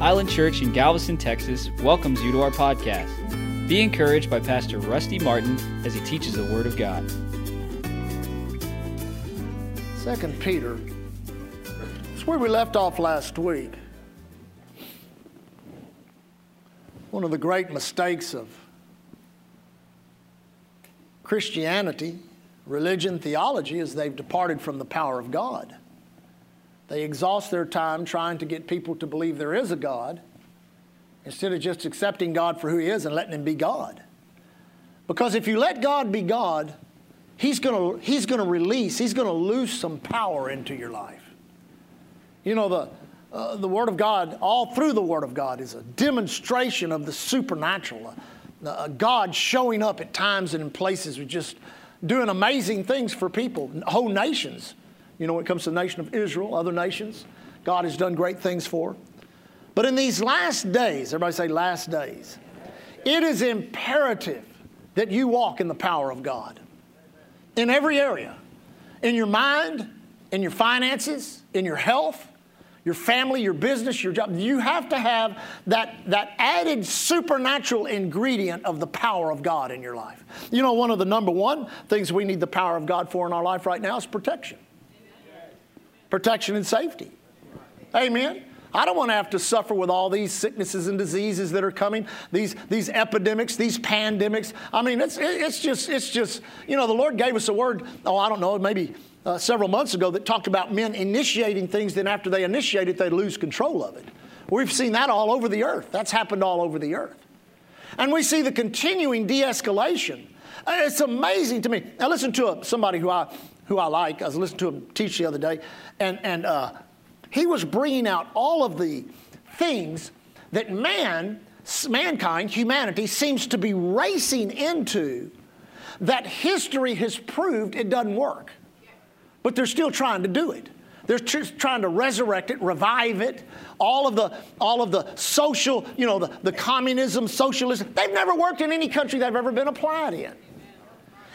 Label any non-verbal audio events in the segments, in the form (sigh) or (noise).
Island Church in Galveston, Texas welcomes you to our podcast. Be encouraged by Pastor Rusty Martin as he teaches the Word of God. Second Peter. It's where we left off last week. One of the great mistakes of Christianity, religion, theology is they've departed from the power of God. They exhaust their time trying to get people to believe there is a God instead of just accepting God for who He is and letting Him be God. Because if you let God be God, He's going he's to release, He's going to lose some power into your life. You know, the, uh, the Word of God, all through the Word of God, is a demonstration of the supernatural. Uh, uh, God showing up at times and in places just doing amazing things for people, whole nations. You know, when it comes to the nation of Israel, other nations, God has done great things for. But in these last days, everybody say last days, it is imperative that you walk in the power of God in every area in your mind, in your finances, in your health, your family, your business, your job. You have to have that, that added supernatural ingredient of the power of God in your life. You know, one of the number one things we need the power of God for in our life right now is protection protection and safety. Amen. I don't want to have to suffer with all these sicknesses and diseases that are coming, these, these epidemics, these pandemics. I mean, it's, it's just, it's just, you know, the Lord gave us a word, oh, I don't know, maybe uh, several months ago that talked about men initiating things, then after they initiate it, they lose control of it. We've seen that all over the earth. That's happened all over the earth. And we see the continuing de escalation. Uh, it's amazing to me. Now, listen to somebody who I who I like. I was listening to him teach the other day, and, and uh, he was bringing out all of the things that man, mankind, humanity, seems to be racing into that history has proved it doesn't work. But they're still trying to do it. They're trying to resurrect it, revive it. All of the, all of the social, you know, the, the communism, socialism, they've never worked in any country they've ever been applied in.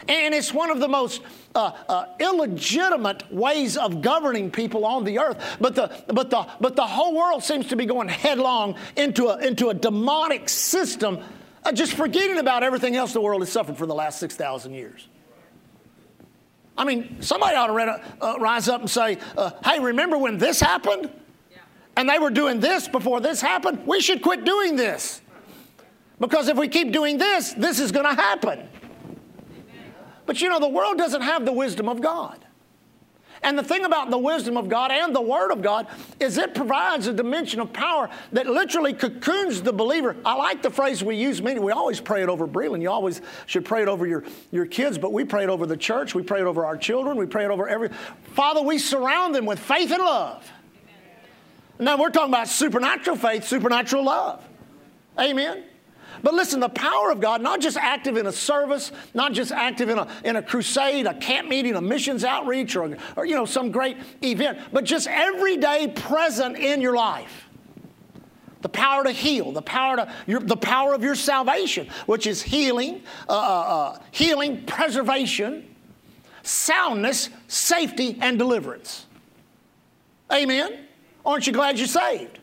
And it's one of the most uh, uh, illegitimate ways of governing people on the earth. But the, but, the, but the whole world seems to be going headlong into a, into a demonic system, uh, just forgetting about everything else the world has suffered for the last 6,000 years. I mean, somebody ought to uh, rise up and say, uh, hey, remember when this happened? Yeah. And they were doing this before this happened? We should quit doing this. Because if we keep doing this, this is going to happen. But you know, the world doesn't have the wisdom of God. And the thing about the wisdom of God and the Word of God is it provides a dimension of power that literally cocoons the believer. I like the phrase we use many. We always pray it over Breland. You always should pray it over your, your kids, but we pray it over the church. We pray it over our children. We pray it over every. Father, we surround them with faith and love. Now we're talking about supernatural faith, supernatural love. Amen. But listen, the power of God, not just active in a service, not just active in a, in a crusade, a camp meeting, a missions outreach, or, or you know, some great event, but just every day present in your life. The power to heal, the power to your, the power of your salvation, which is healing, uh, uh, uh healing, preservation, soundness, safety, and deliverance. Amen. Aren't you glad you're saved?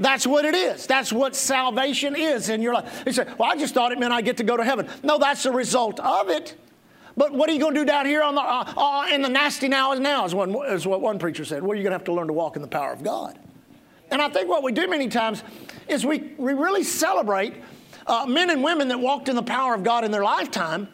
That's what it is. That's what salvation is in your life. You say, Well, I just thought it meant I get to go to heaven. No, that's the result of it. But what are you going to do down here on the, uh, uh, in the nasty now is now, is, one, is what one preacher said. Well, you're going to have to learn to walk in the power of God. And I think what we do many times is we, we really celebrate uh, men and women that walked in the power of God in their lifetime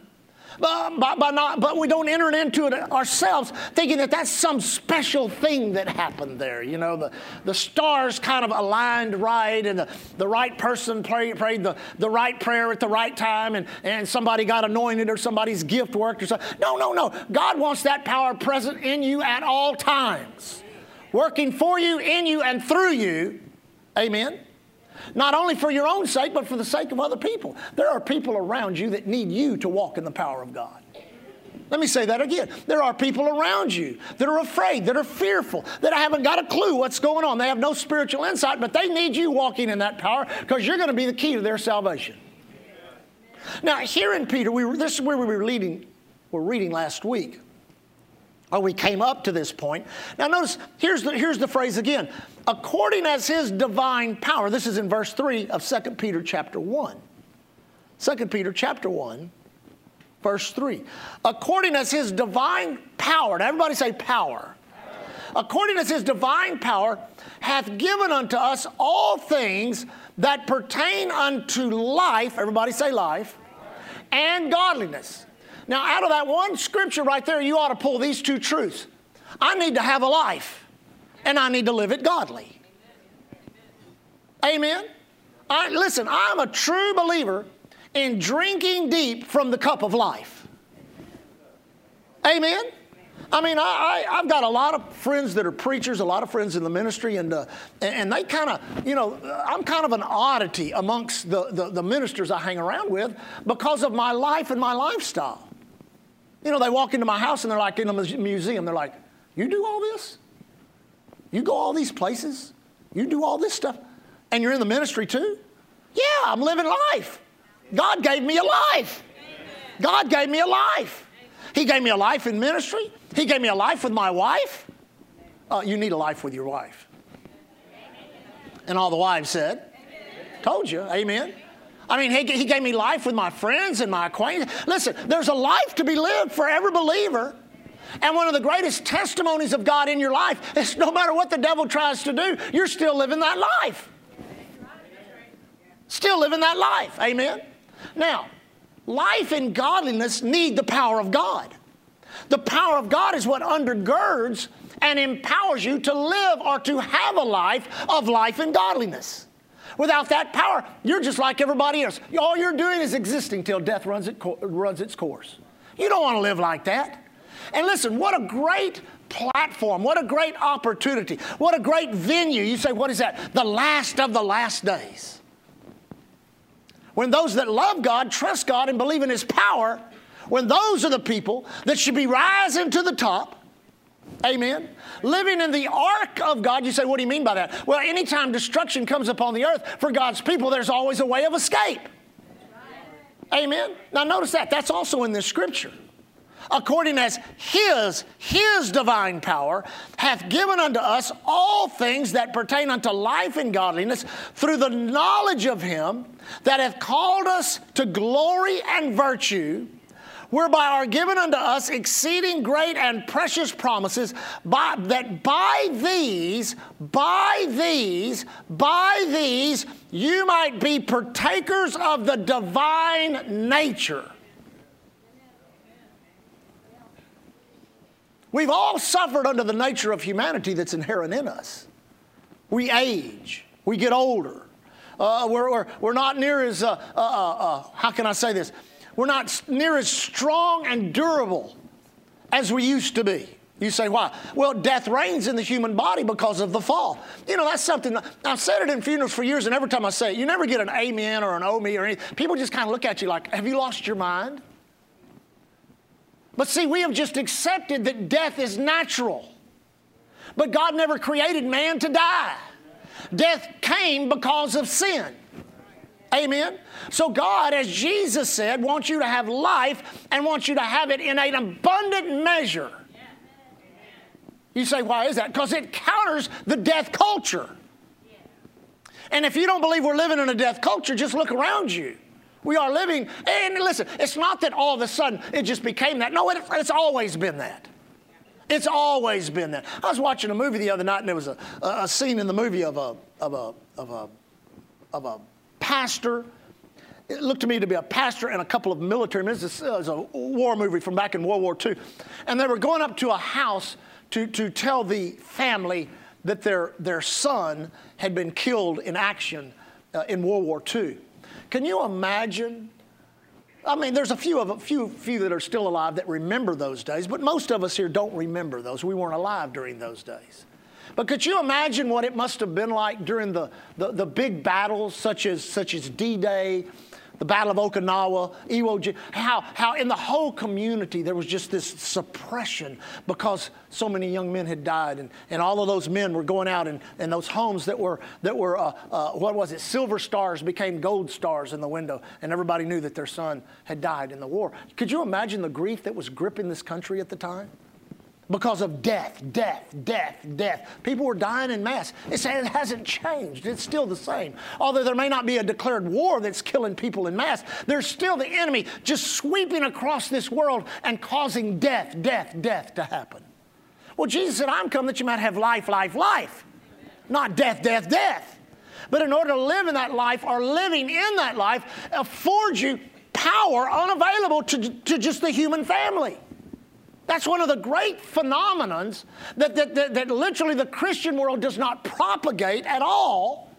but, but, not, but we don't enter into it ourselves thinking that that's some special thing that happened there. You know, the, the stars kind of aligned right and the, the right person prayed, prayed the, the right prayer at the right time and, and somebody got anointed or somebody's gift worked or something. No, no, no. God wants that power present in you at all times, working for you, in you, and through you. Amen. Not only for your own sake, but for the sake of other people. There are people around you that need you to walk in the power of God. Let me say that again. There are people around you that are afraid, that are fearful, that I haven't got a clue what's going on. They have no spiritual insight, but they need you walking in that power because you're going to be the key to their salvation. Now, here in Peter, we, this is where we were reading, we're reading last week. Or we came up to this point. Now, notice here's the, here's the phrase again according as his divine power. This is in verse 3 of 2 Peter chapter 1. 2 Peter chapter 1, verse 3. According as his divine power, now everybody say power. According as his divine power hath given unto us all things that pertain unto life, everybody say life, and godliness. Now, out of that one scripture right there, you ought to pull these two truths. I need to have a life, and I need to live it godly. Amen? I, listen, I'm a true believer in drinking deep from the cup of life. Amen? I mean, I, I, have got a lot of friends that are preachers, a lot of friends in the ministry, and, uh, and they kind of, you know, I'm kind of an oddity amongst the, the, the ministers I hang around with because of my life and my lifestyle. You know, they walk into my house and they're like in a museum. They're like, You do all this? You go all these places? You do all this stuff? And you're in the ministry too? Yeah, I'm living life. God gave me a life. God gave me a life. He gave me a life in ministry. He gave me a life with my wife. Uh, you need a life with your wife. And all the wives said, Told you, amen. I mean, he, he gave me life with my friends and my acquaintances. Listen, there's a life to be lived for every believer. And one of the greatest testimonies of God in your life is no matter what the devil tries to do, you're still living that life. Still living that life. Amen. Now, life and godliness need the power of God. The power of God is what undergirds and empowers you to live or to have a life of life and godliness. Without that power, you're just like everybody else. All you're doing is existing till death runs, it, runs its course. You don't want to live like that. And listen, what a great platform, what a great opportunity, what a great venue. You say, what is that? The last of the last days. When those that love God, trust God, and believe in His power, when those are the people that should be rising to the top, Amen. Living in the ark of God, you say, what do you mean by that? Well, anytime destruction comes upon the earth for God's people, there's always a way of escape. Amen. Now, notice that. That's also in this scripture. According as His, His divine power hath given unto us all things that pertain unto life and godliness through the knowledge of Him that hath called us to glory and virtue whereby are given unto us exceeding great and precious promises, by, that by these, by these, by these, you might be partakers of the divine nature. We've all suffered under the nature of humanity that's inherent in us. We age, we get older. Uh, we're, we're, we're, not near as, uh, uh, uh, uh how can I say this? We're not near as strong and durable as we used to be. You say, why? Well, death reigns in the human body because of the fall. You know, that's something, I've said it in funerals for years, and every time I say it, you never get an amen or an oh me or anything. People just kind of look at you like, have you lost your mind? But see, we have just accepted that death is natural. But God never created man to die. Death came because of sin. Amen. So, God, as Jesus said, wants you to have life and wants you to have it in an abundant measure. You say, why is that? Because it counters the death culture. And if you don't believe we're living in a death culture, just look around you. We are living, and listen, it's not that all of a sudden it just became that. No, it, it's always been that. It's always been that. I was watching a movie the other night, and there was a, a scene in the movie of a, of a, of a, of a pastor. It looked to me to be a pastor and a couple of military men. This is a war movie from back in World War II. And they were going up to a house to, to tell the family that their, their son had been killed in action uh, in World War II. Can you imagine? I mean, there's a few of a few few that are still alive that remember those days, but most of us here don't remember those. We weren't alive during those days. But could you imagine what it must have been like during the, the, the big battles such as, such as D-Day, the Battle of Okinawa, Iwo how, how in the whole community there was just this suppression because so many young men had died. And, and all of those men were going out and, and those homes that were, that were uh, uh, what was it, silver stars became gold stars in the window. And everybody knew that their son had died in the war. Could you imagine the grief that was gripping this country at the time? Because of death, death, death, death. People were dying in mass. It said it hasn't changed. It's still the same. Although there may not be a declared war that's killing people in mass, there's still the enemy just sweeping across this world and causing death, death, death to happen. Well, Jesus said, I'm come that you might have life, life, life, not death, death, death. But in order to live in that life or living in that life affords you power unavailable to, to just the human family. That's one of the great phenomenons that, that, that, that, literally the Christian world does not propagate at all.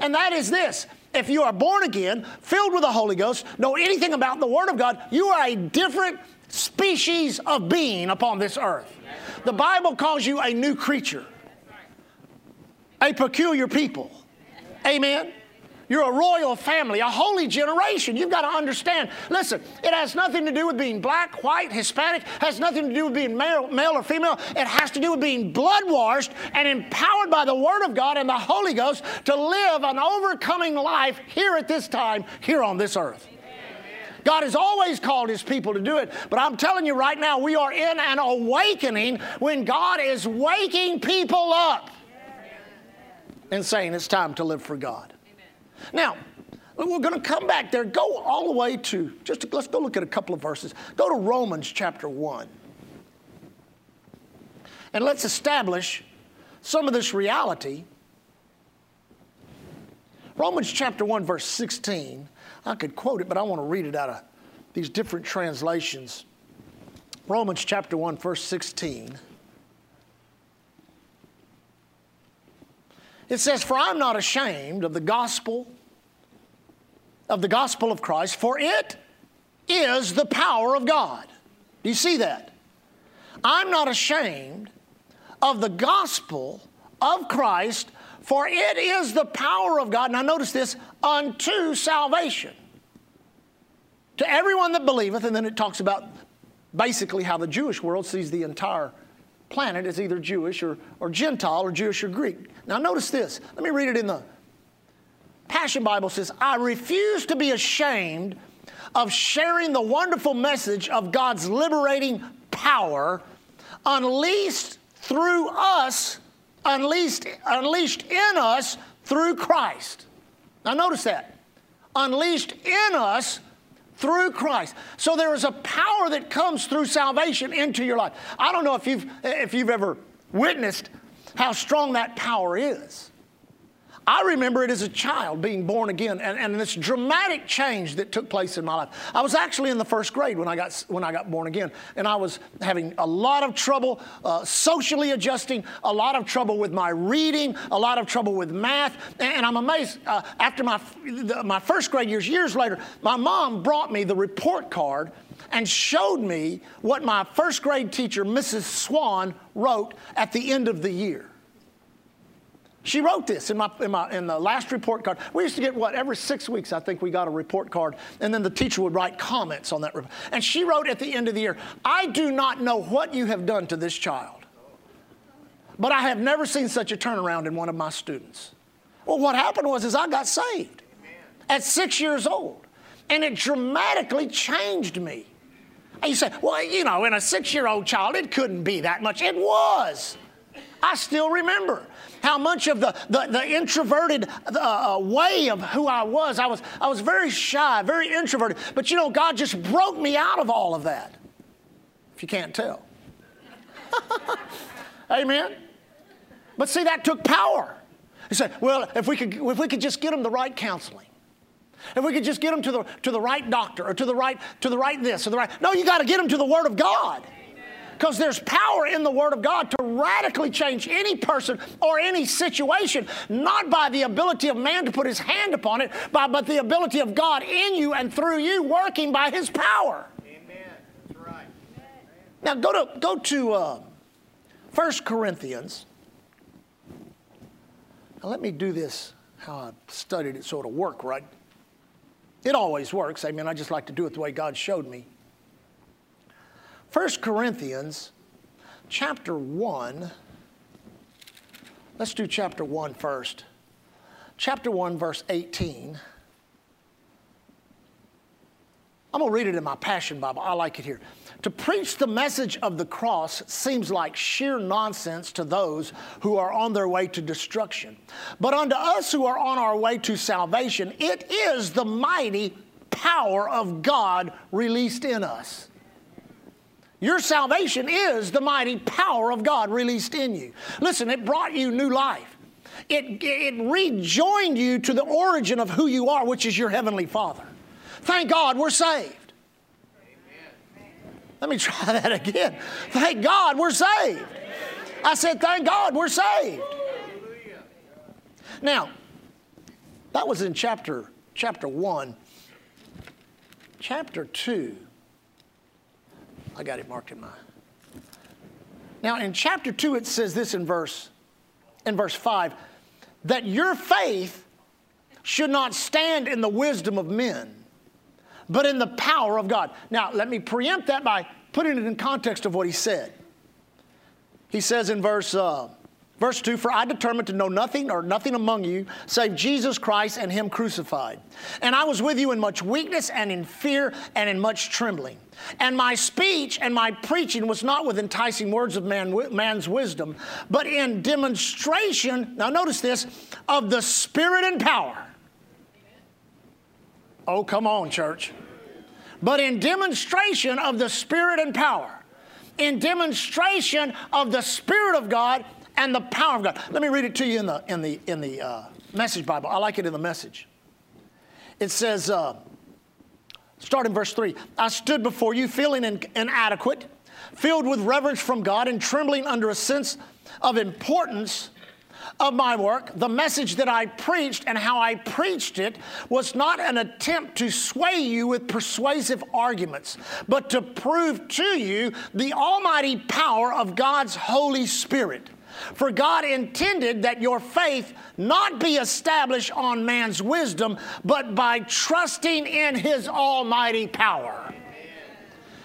And that is this if you are born again, filled with the Holy Ghost, know anything about the Word of God, you are a different species of being upon this earth. The Bible calls you a new creature, a peculiar people. Amen. You're a royal family, a holy generation. You've got to understand. Listen, it has nothing to do with being black, white, Hispanic, has nothing to do with being male, male or female. It has to do with being blood washed and empowered by the Word of God and the Holy Ghost to live an overcoming life here at this time, here on this earth. God has always called His people to do it. But I'm telling you right now, we are in an awakening when God is waking people up and saying it's time to live for God. Now, we're going to come back there. Go all the way to, just let's go look at a couple of verses. Go to Romans chapter 1. And let's establish some of this reality. Romans chapter 1, verse 16. I could quote it, but I want to read it out of these different translations. Romans chapter 1, verse 16. It says, For I'm not ashamed of the gospel, of the gospel of Christ, for it is the power of God. Do you see that? I'm not ashamed of the gospel of Christ, for it is the power of God. Now, notice this unto salvation. To everyone that believeth, and then it talks about basically how the Jewish world sees the entire planet is either Jewish or, or Gentile or Jewish or Greek. Now, notice this. Let me read it in the Passion Bible says, I refuse to be ashamed of sharing the wonderful message of God's liberating power unleashed through us, unleashed, unleashed in us through Christ. Now, notice that. Unleashed in us through Christ. So there is a power that comes through salvation into your life. I don't know if you've, if you've ever witnessed how strong that power is. I remember it as a child being born again and, and this dramatic change that took place in my life. I was actually in the first grade when I got, when I got born again, and I was having a lot of trouble uh, socially adjusting, a lot of trouble with my reading, a lot of trouble with math. And, and I'm amazed, uh, after my, the, my first grade years, years later, my mom brought me the report card and showed me what my first grade teacher, Mrs. Swan, wrote at the end of the year. She wrote this in, my, in, my, in the last report card. We used to get what? Every six weeks, I think we got a report card, and then the teacher would write comments on that. And she wrote at the end of the year, I do not know what you have done to this child, but I have never seen such a turnaround in one of my students. Well, what happened was is I got saved at six years old, and it dramatically changed me. And you say, well, you know, in a six-year-old child, it couldn't be that much. It was. I still remember how much of the, the, the introverted uh, way of who I was. I was, I was very shy, very introverted. But you know, God just broke me out of all of that, if you can't tell. (laughs) Amen? But see, that took power. He said, well, if we could, if we could just get them the right counseling, if we could just get them to the, to the right doctor or to the right, to the right this or the right. No, you got to get them to the Word of God. Because there's power in the Word of God to radically change any person or any situation, not by the ability of man to put his hand upon it, but, but the ability of God in you and through you working by his power. Amen. That's right. Now go to, go to uh, 1 Corinthians. Now let me do this how I studied it so it'll work right. It always works. I mean, I just like to do it the way God showed me. 1 Corinthians chapter 1. Let's do chapter 1 first. Chapter 1, verse 18. I'm going to read it in my Passion Bible. I like it here. To preach the message of the cross seems like sheer nonsense to those who are on their way to destruction. But unto us who are on our way to salvation, it is the mighty power of God released in us. Your salvation is the mighty power of God released in you. Listen, it brought you new life. It, it rejoined you to the origin of who you are, which is your Heavenly Father. Thank God we're saved. Let me try (laughs) that again. Thank God we're saved. I said, Thank God we're saved. Now, that was in chapter, chapter 1. Chapter 2, I got it marked in mine. Now, in chapter 2, it says this in verse, in verse 5 that your faith should not stand in the wisdom of men but in the power of God. Now, let me preempt that by putting it in context of what he said. He says in verse, uh, verse 2 For I determined to know nothing or nothing among you save Jesus Christ and Him crucified. And I was with you in much weakness and in fear and in much trembling. And my speech and my preaching was not with enticing words of man, man's wisdom, but in demonstration, now notice this, of the Spirit and power. Oh, come on, church but in demonstration of the Spirit and power. In demonstration of the Spirit of God and the power of God. Let me read it to you in the, in the, in the uh, Message Bible. I like it in the Message. It says, uh, start in verse 3 I stood before you feeling in, inadequate, filled with reverence from God, and trembling under a sense of importance of my work, the message that I preached and how I preached it was not an attempt to sway you with persuasive arguments, but to prove to you the almighty power of God's Holy Spirit. For God intended that your faith not be established on man's wisdom, but by trusting in His almighty power.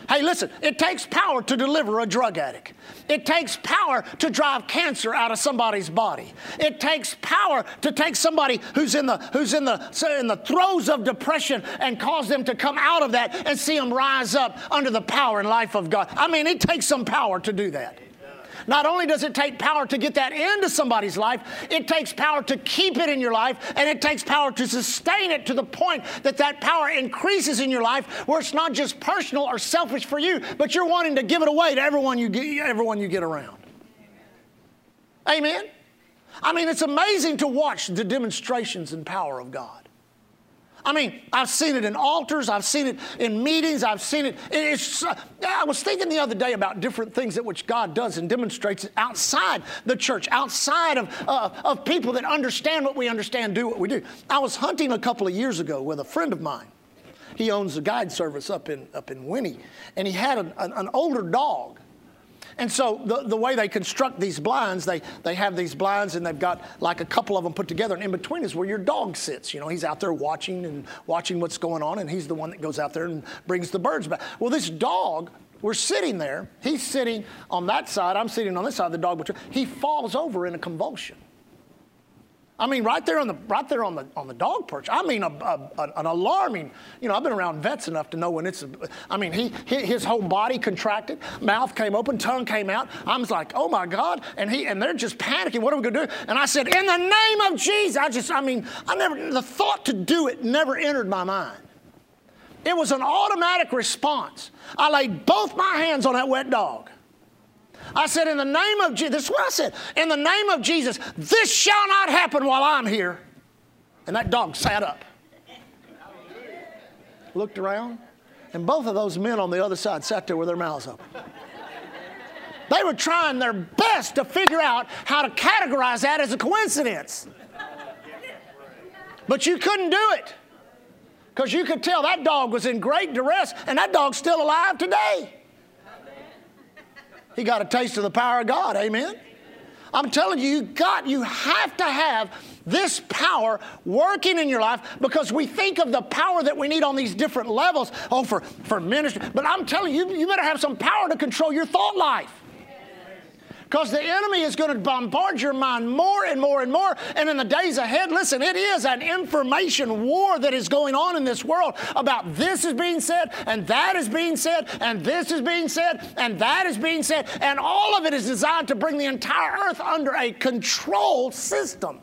Hey, listen, it takes power to deliver a drug addict. It takes power to drive cancer out of somebody's body. It takes power to take somebody who's in the who's in the in the throes of depression and cause them to come out of that and see them rise up under the power and life of God. I mean, it takes some power to do that. Not only does it take power to get that into somebody's life, it takes power to keep it in your life, and it takes power to sustain it to the point that that power increases in your life where it's not just personal or selfish for you, but you're wanting to give it away to everyone you get, everyone you get around. Amen? I mean, it's amazing to watch the demonstrations and power of God. I mean, I've seen it in altars, I've seen it in meetings, I've seen it. It's, I was thinking the other day about different things that which God does and demonstrates outside the church, outside of, uh, of people that understand what we understand, do what we do. I was hunting a couple of years ago with a friend of mine. He owns a guide service up in, up in Winnie, and he had an, an, an older dog and so the, the way they construct these blinds, they, they have these blinds and they've got like a couple of them put together. And in between is where your dog sits. You know, he's out there watching and watching what's going on, and he's the one that goes out there and brings the birds back. Well, this dog, we're sitting there. He's sitting on that side. I'm sitting on this side. The dog, he falls over in a convulsion. I mean, right there on the right there on the on the dog perch. I mean, a, a, an alarming. You know, I've been around vets enough to know when it's. I mean, he, his whole body contracted, mouth came open, tongue came out. I was like, oh my God, and he and they're just panicking. What are we gonna do? And I said, in the name of Jesus. I just, I mean, I never the thought to do it never entered my mind. It was an automatic response. I laid both my hands on that wet dog. I said, In the name of Jesus, this is what I said. In the name of Jesus, this shall not happen while I'm here. And that dog sat up, looked around, and both of those men on the other side sat there with their mouths open. They were trying their best to figure out how to categorize that as a coincidence. But you couldn't do it because you could tell that dog was in great duress, and that dog's still alive today. He got a taste of the power of God. Amen. I'm telling you, you got, you have to have this power working in your life because we think of the power that we need on these different levels. Oh, for, for ministry. But I'm telling you, you better have some power to control your thought life. Because the enemy is going to bombard your mind more and more and more. And in the days ahead, listen, it is an information war that is going on in this world about this is being said, and that is being said, and this is being said, and that is being said. And all of it is designed to bring the entire earth under a control system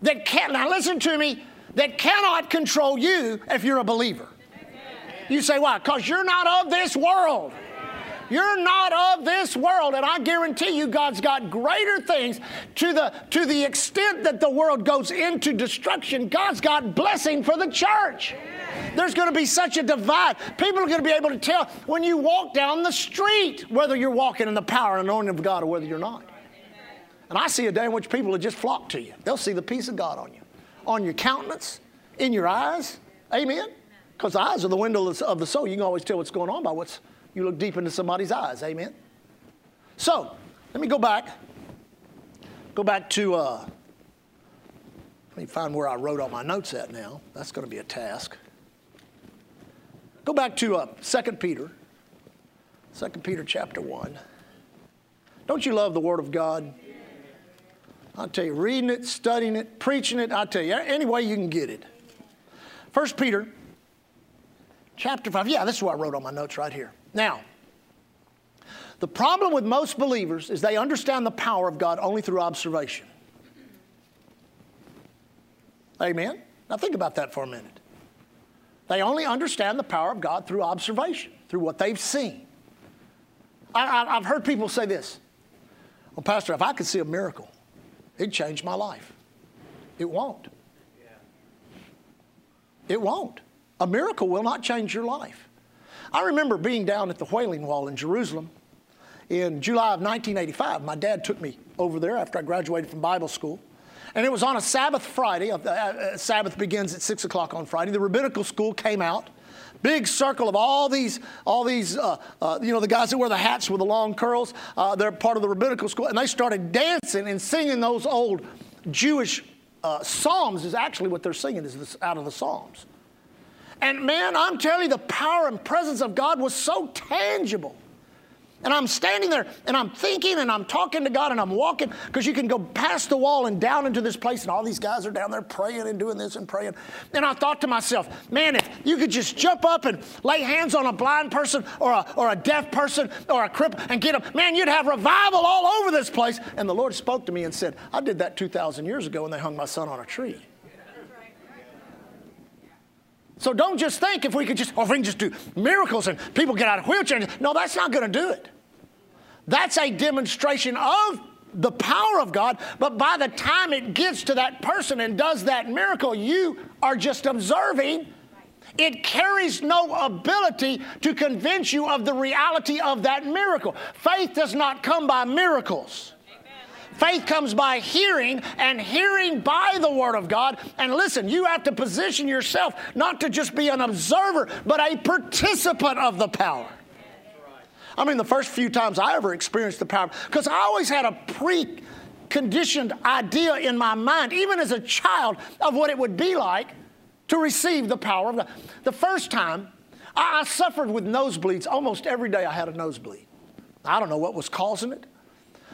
that can, now listen to me, that cannot control you if you're a believer. You say, why? Because you're not of this world. You're not of this world, and I guarantee you, God's got greater things to the, to the extent that the world goes into destruction. God's got blessing for the church. There's going to be such a divide. People are going to be able to tell when you walk down the street whether you're walking in the power and anointing of God or whether you're not. And I see a day in which people will just flock to you. They'll see the peace of God on you, on your countenance, in your eyes. Amen? Because eyes are the window of the soul. You can always tell what's going on by what's you look deep into somebody's eyes. Amen? So, let me go back. Go back to, uh, let me find where I wrote all my notes at now. That's going to be a task. Go back to uh, 2 Peter. 2 Peter chapter 1. Don't you love the Word of God? I'll tell you, reading it, studying it, preaching it, I'll tell you, any way you can get it. 1 Peter chapter 5. Yeah, this is what I wrote on my notes right here. Now, the problem with most believers is they understand the power of God only through observation. Amen? Now, think about that for a minute. They only understand the power of God through observation, through what they've seen. I, have heard people say this Well, Pastor, if I could see a miracle, it'd change my life. It won't. It won't. A miracle will not change your life. I remember being down at the Wailing Wall in Jerusalem in July of 1985. My dad took me over there after I graduated from Bible school. And it was on a Sabbath Friday. Uh, uh, Sabbath begins at 6 o'clock on Friday. The rabbinical school came out. Big circle of all these, all these, uh, uh, you know, the guys that wear the hats with the long curls. Uh, they're part of the rabbinical school, and they started dancing and singing those old Jewish uh, psalms. Is actually what they're singing is this, out of the Psalms. And man, I'm telling you, the power and presence of God was so tangible. And I'm standing there and I'm thinking and I'm talking to God and I'm walking because you can go past the wall and down into this place and all these guys are down there praying and doing this and praying. And I thought to myself, man, if you could just jump up and lay hands on a blind person or a, or a deaf person or a cripple and get them, man, you'd have revival all over this place. And the Lord spoke to me and said, I did that 2,000 years ago when they hung my son on a tree. So don't just think if we could just, or if we can just do miracles and people get out of wheelchairs. No, that's not going to do it. That's a demonstration of the power of God, but by the time it gets to that person and does that miracle, you are just observing. It carries no ability to convince you of the reality of that miracle. Faith does not come by miracles. Faith comes by hearing, and hearing by the Word of God. And listen, you have to position yourself not to just be an observer, but a participant of the power. I mean, the first few times I ever experienced the power, because I always had a pre conditioned idea in my mind, even as a child, of what it would be like to receive the power of God. The first time, I, I suffered with nosebleeds almost every day. I had a nosebleed. I don't know what was causing it.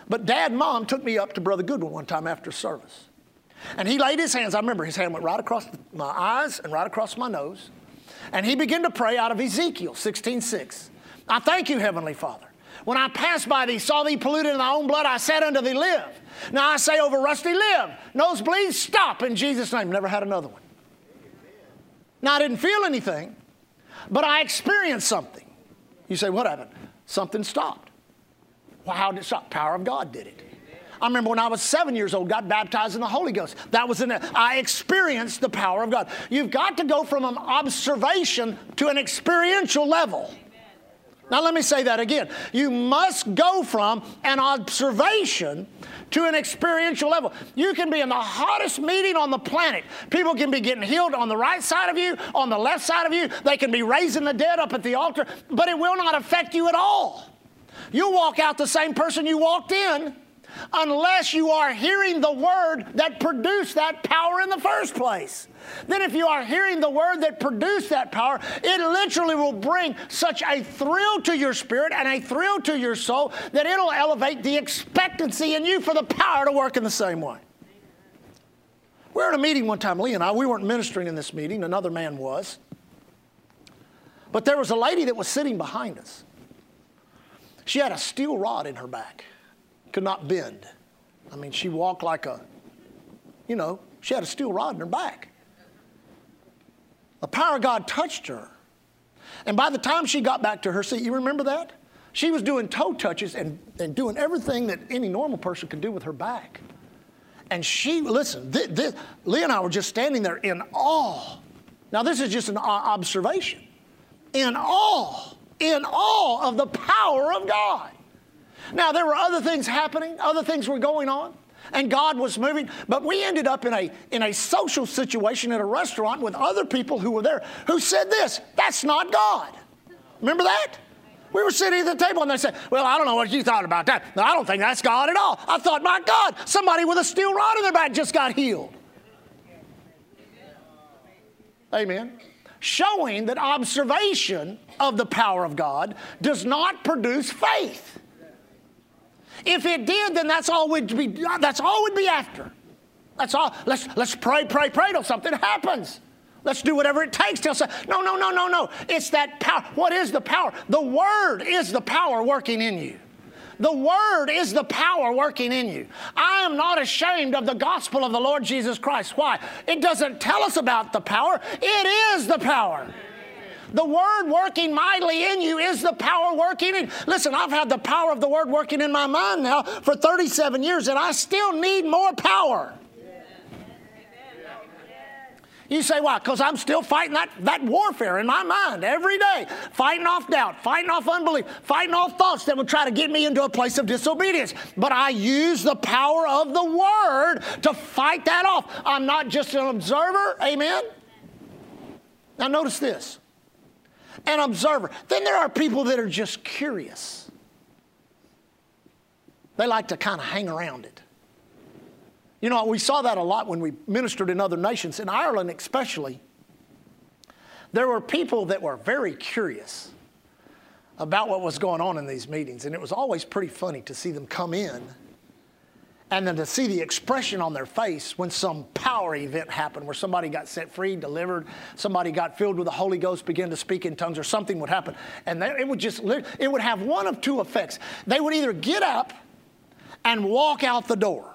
But dad mom took me up to Brother Goodwin one time after service. And he laid his hands, I remember his hand went right across my eyes and right across my nose. And he began to pray out of Ezekiel 16:6. I thank you, Heavenly Father. When I passed by thee, saw thee polluted in thy own blood, I said unto thee, Live. Now I say over Rusty, live. Nosebleed, stop in Jesus' name. Never had another one. Now I didn't feel anything, but I experienced something. You say, What happened? Something stopped. Well, how did it stop? Power of God did it. I remember when I was seven years old, got baptized in the Holy Ghost. That was in it. I experienced the power of God. You've got to go from an observation to an experiential level. Now, let me say that again. You must go from an observation to an experiential level. You can be in the hottest meeting on the planet. People can be getting healed on the right side of you, on the left side of you. They can be raising the dead up at the altar, but it will not affect you at all. You'll walk out the same person you walked in, unless you are hearing the word that produced that power in the first place. Then, if you are hearing the word that produced that power, it literally will bring such a thrill to your spirit and a thrill to your soul that it'll elevate the expectancy in you for the power to work in the same way. We were in a meeting one time, Lee and I, we weren't ministering in this meeting, another man was. But there was a lady that was sitting behind us. She had a steel rod in her back, could not bend. I mean, she walked like a, you know, she had a steel rod in her back. The power of God touched her. And by the time she got back to her seat, you remember that? She was doing toe touches and, and doing everything that any normal person could do with her back. And she, listen, this, this, Lee and I were just standing there in awe. Now, this is just an observation. In awe, in awe of the power of God. Now, there were other things happening, other things were going on, and God was moving, but we ended up in a, in a social situation at a restaurant with other people who were there who said this that's not God. Remember that? We were sitting at the table and they said, Well, I don't know what you thought about that. No, I don't think that's God at all. I thought, My God, somebody with a steel rod in their back just got healed. Amen. Showing that observation of the power of God does not produce faith. If it did, then that's all we'd be, that's all we'd be after. That's all. Let's, let's pray, pray, pray till something happens. Let's do whatever it takes till no, no, no, no, no. It's that power. What is the power? The Word is the power working in you. The Word is the power working in you. I am not ashamed of the gospel of the Lord Jesus Christ. Why? It doesn't tell us about the power, it is the power. The Word working mightily in you is the power working in. Listen, I've had the power of the Word working in my mind now for 37 years, and I still need more power. You say, why? Because I'm still fighting that, that warfare in my mind every day, fighting off doubt, fighting off unbelief, fighting off thoughts that would try to get me into a place of disobedience. But I use the power of the Word to fight that off. I'm not just an observer, amen? Now, notice this an observer. Then there are people that are just curious. They like to kind of hang around it. You know, we saw that a lot when we ministered in other nations, in Ireland especially. There were people that were very curious about what was going on in these meetings, and it was always pretty funny to see them come in and then to see the expression on their face when some power event happened where somebody got set free, delivered, somebody got filled with the Holy Ghost, began to speak in tongues, or something would happen. And they, it would just, it would have one of two effects. They would either get up and walk out the door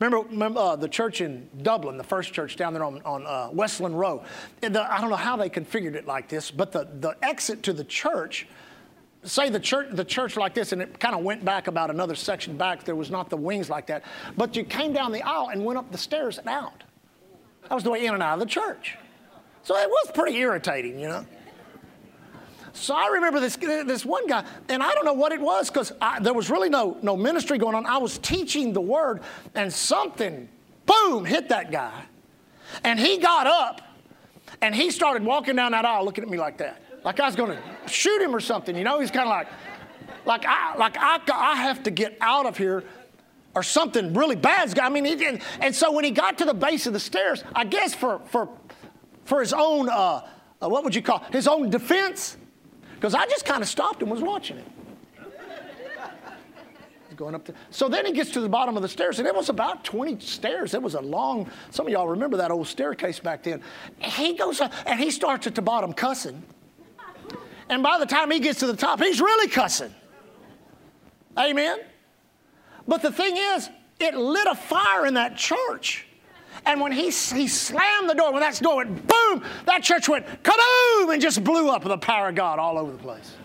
Remember, remember uh, the church in Dublin, the first church down there on, on uh, Westland Row? The, I don't know how they configured it like this, but the, the exit to the church, say the church, the church like this, and it kind of went back about another section back. There was not the wings like that. But you came down the aisle and went up the stairs and out. That was the way in and out of the church. So it was pretty irritating, you know. So I remember this, this one guy, and I don't know what it was because there was really no, no ministry going on. I was teaching the word, and something, boom, hit that guy. And he got up and he started walking down that aisle looking at me like that. Like I was going to shoot him or something, you know? He's kind of like, like, I, like I, I have to get out of here or something really bad's I mean, he did. And so when he got to the base of the stairs, I guess for, for, for his own, uh, uh, what would you call his own defense, because I just kind of stopped and was watching it. going up there. So then he gets to the bottom of the stairs, and it was about 20 stairs. It was a long, some of y'all remember that old staircase back then. he goes up, and he starts at the bottom cussing. And by the time he gets to the top, he's really cussing. Amen? But the thing is, it lit a fire in that church. And when he, he slammed the door, when that door went boom, that church went kaboom and just blew up with the power of God all over the place.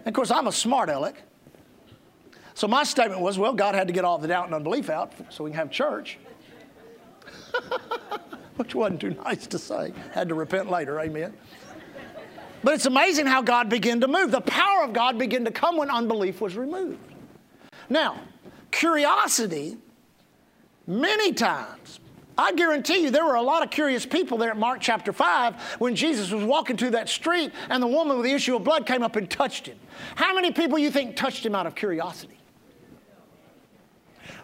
And of course, I'm a smart aleck. So my statement was, well, God had to get all the doubt and unbelief out so we can have church. (laughs) Which wasn't too nice to say. Had to repent later, amen. But it's amazing how God began to move. The power of God began to come when unbelief was removed. Now, curiosity many times I guarantee you there were a lot of curious people there at Mark chapter 5 when Jesus was walking through that street and the woman with the issue of blood came up and touched him. How many people you think touched him out of curiosity?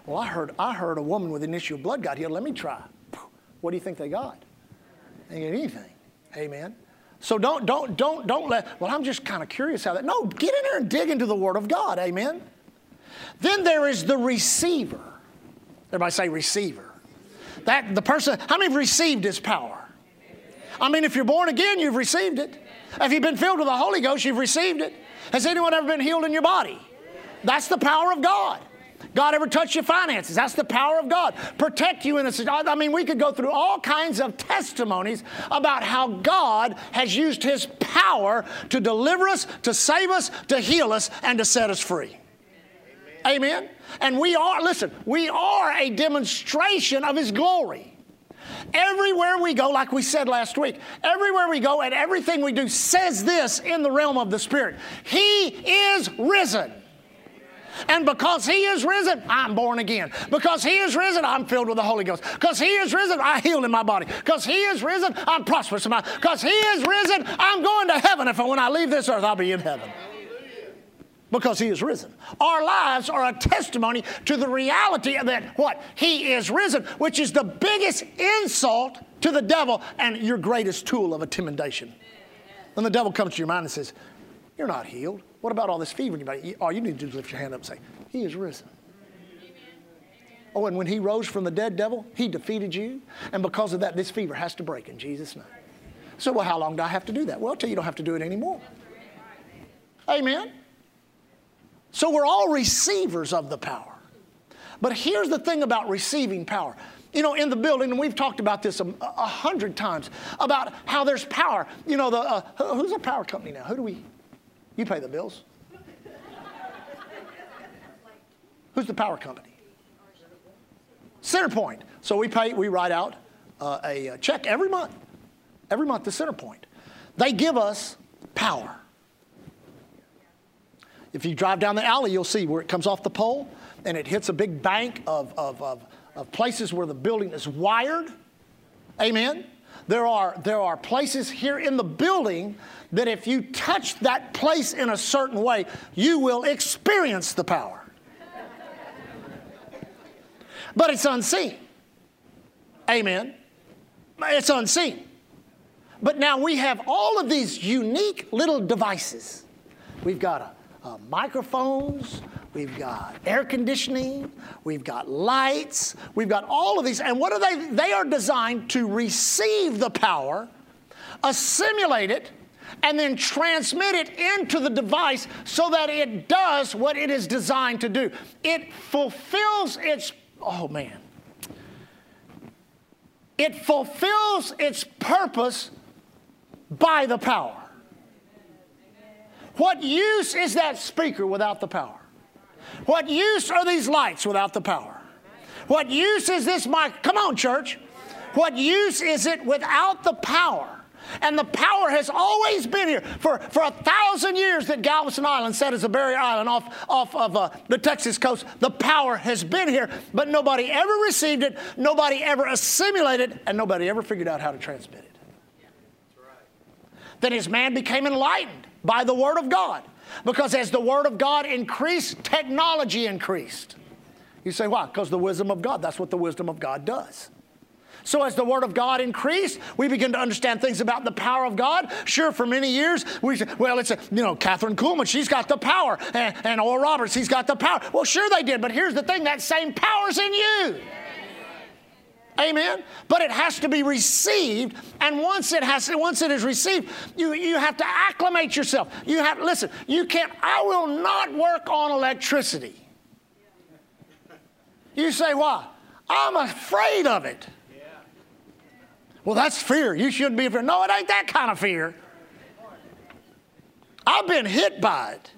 Well, I heard, I heard a woman with an issue of blood got healed. Let me try. What do you think they got? They get anything. Amen. So don't, don't, don't, don't let, well, I'm just kind of curious how that, no, get in there and dig into the Word of God. Amen. Then there is the receiver. Everybody say receiver. That the person, how many have received his power? I mean, if you're born again, you've received it. If you've been filled with the Holy Ghost, you've received it. Has anyone ever been healed in your body? That's the power of God. God ever touch your finances? That's the power of God. Protect you in a I mean, we could go through all kinds of testimonies about how God has used his power to deliver us, to save us, to heal us, and to set us free. Amen. And we are, listen, we are a demonstration of His glory. Everywhere we go, like we said last week, everywhere we go and everything we do says this in the realm of the Spirit He is risen. And because He is risen, I'm born again. Because He is risen, I'm filled with the Holy Ghost. Because He is risen, I heal in my body. Because He is risen, I'm prosperous in my. Because He is risen, I'm going to heaven. If when I leave this earth, I'll be in heaven because he is risen. Our lives are a testimony to the reality that what? He is risen, which is the biggest insult to the devil and your greatest tool of intimidation. When the devil comes to your mind and says, You're not healed. What about all this fever? All you need to do is lift your hand up and say, He is risen. Oh, and when he rose from the dead devil, he defeated you. And because of that, this fever has to break in Jesus' name. So, well, how long do I have to do that? Well, I'll tell you, you don't have to do it anymore. Amen. So we're all receivers of the power. But here's the thing about receiving power. You know, in the building, and we've talked about this a, a hundred times about how there's power. You know, the uh, who's a power company now? Who do we? You pay the bills. Who's the power company? Centerpoint. So we pay. We write out uh, a check every month. Every month to Centerpoint. They give us power. If you drive down the alley, you'll see where it comes off the pole and it hits a big bank of, of, of, of places where the building is wired. Amen. There are, there are places here in the building that if you touch that place in a certain way, you will experience the power. but it's unseen. Amen. It's unseen. But now we have all of these unique little devices. We've got a uh, microphones, we've got air conditioning, we've got lights, we've got all of these. And what are they? They are designed to receive the power, assimilate it, and then transmit it into the device so that it does what it is designed to do. It fulfills its, oh man, it fulfills its purpose by the power. What use is that speaker without the power? What use are these lights without the power? What use is this mic? Come on, church. What use is it without the power? And the power has always been here. For, for a thousand years that Galveston Island sat as a barrier island off, off of uh, the Texas coast, the power has been here, but nobody ever received it, nobody ever assimilated, it, and nobody ever figured out how to transmit it. Then his man became enlightened by the Word of God. Because as the Word of God increased, technology increased. You say, why? Because the wisdom of God. That's what the wisdom of God does. So, as the Word of God increased, we begin to understand things about the power of God. Sure, for many years, we said, well, it's, a, you know, Kathryn Kuhlman, she's got the power, and, and Oral Roberts, he's got the power. Well, sure they did, but here's the thing that same power's in you. Amen. But it has to be received, and once it has, once it is received, you, you have to acclimate yourself. You have listen. You can't. I will not work on electricity. You say why? I'm afraid of it. Well, that's fear. You shouldn't be afraid. No, it ain't that kind of fear. I've been hit by it.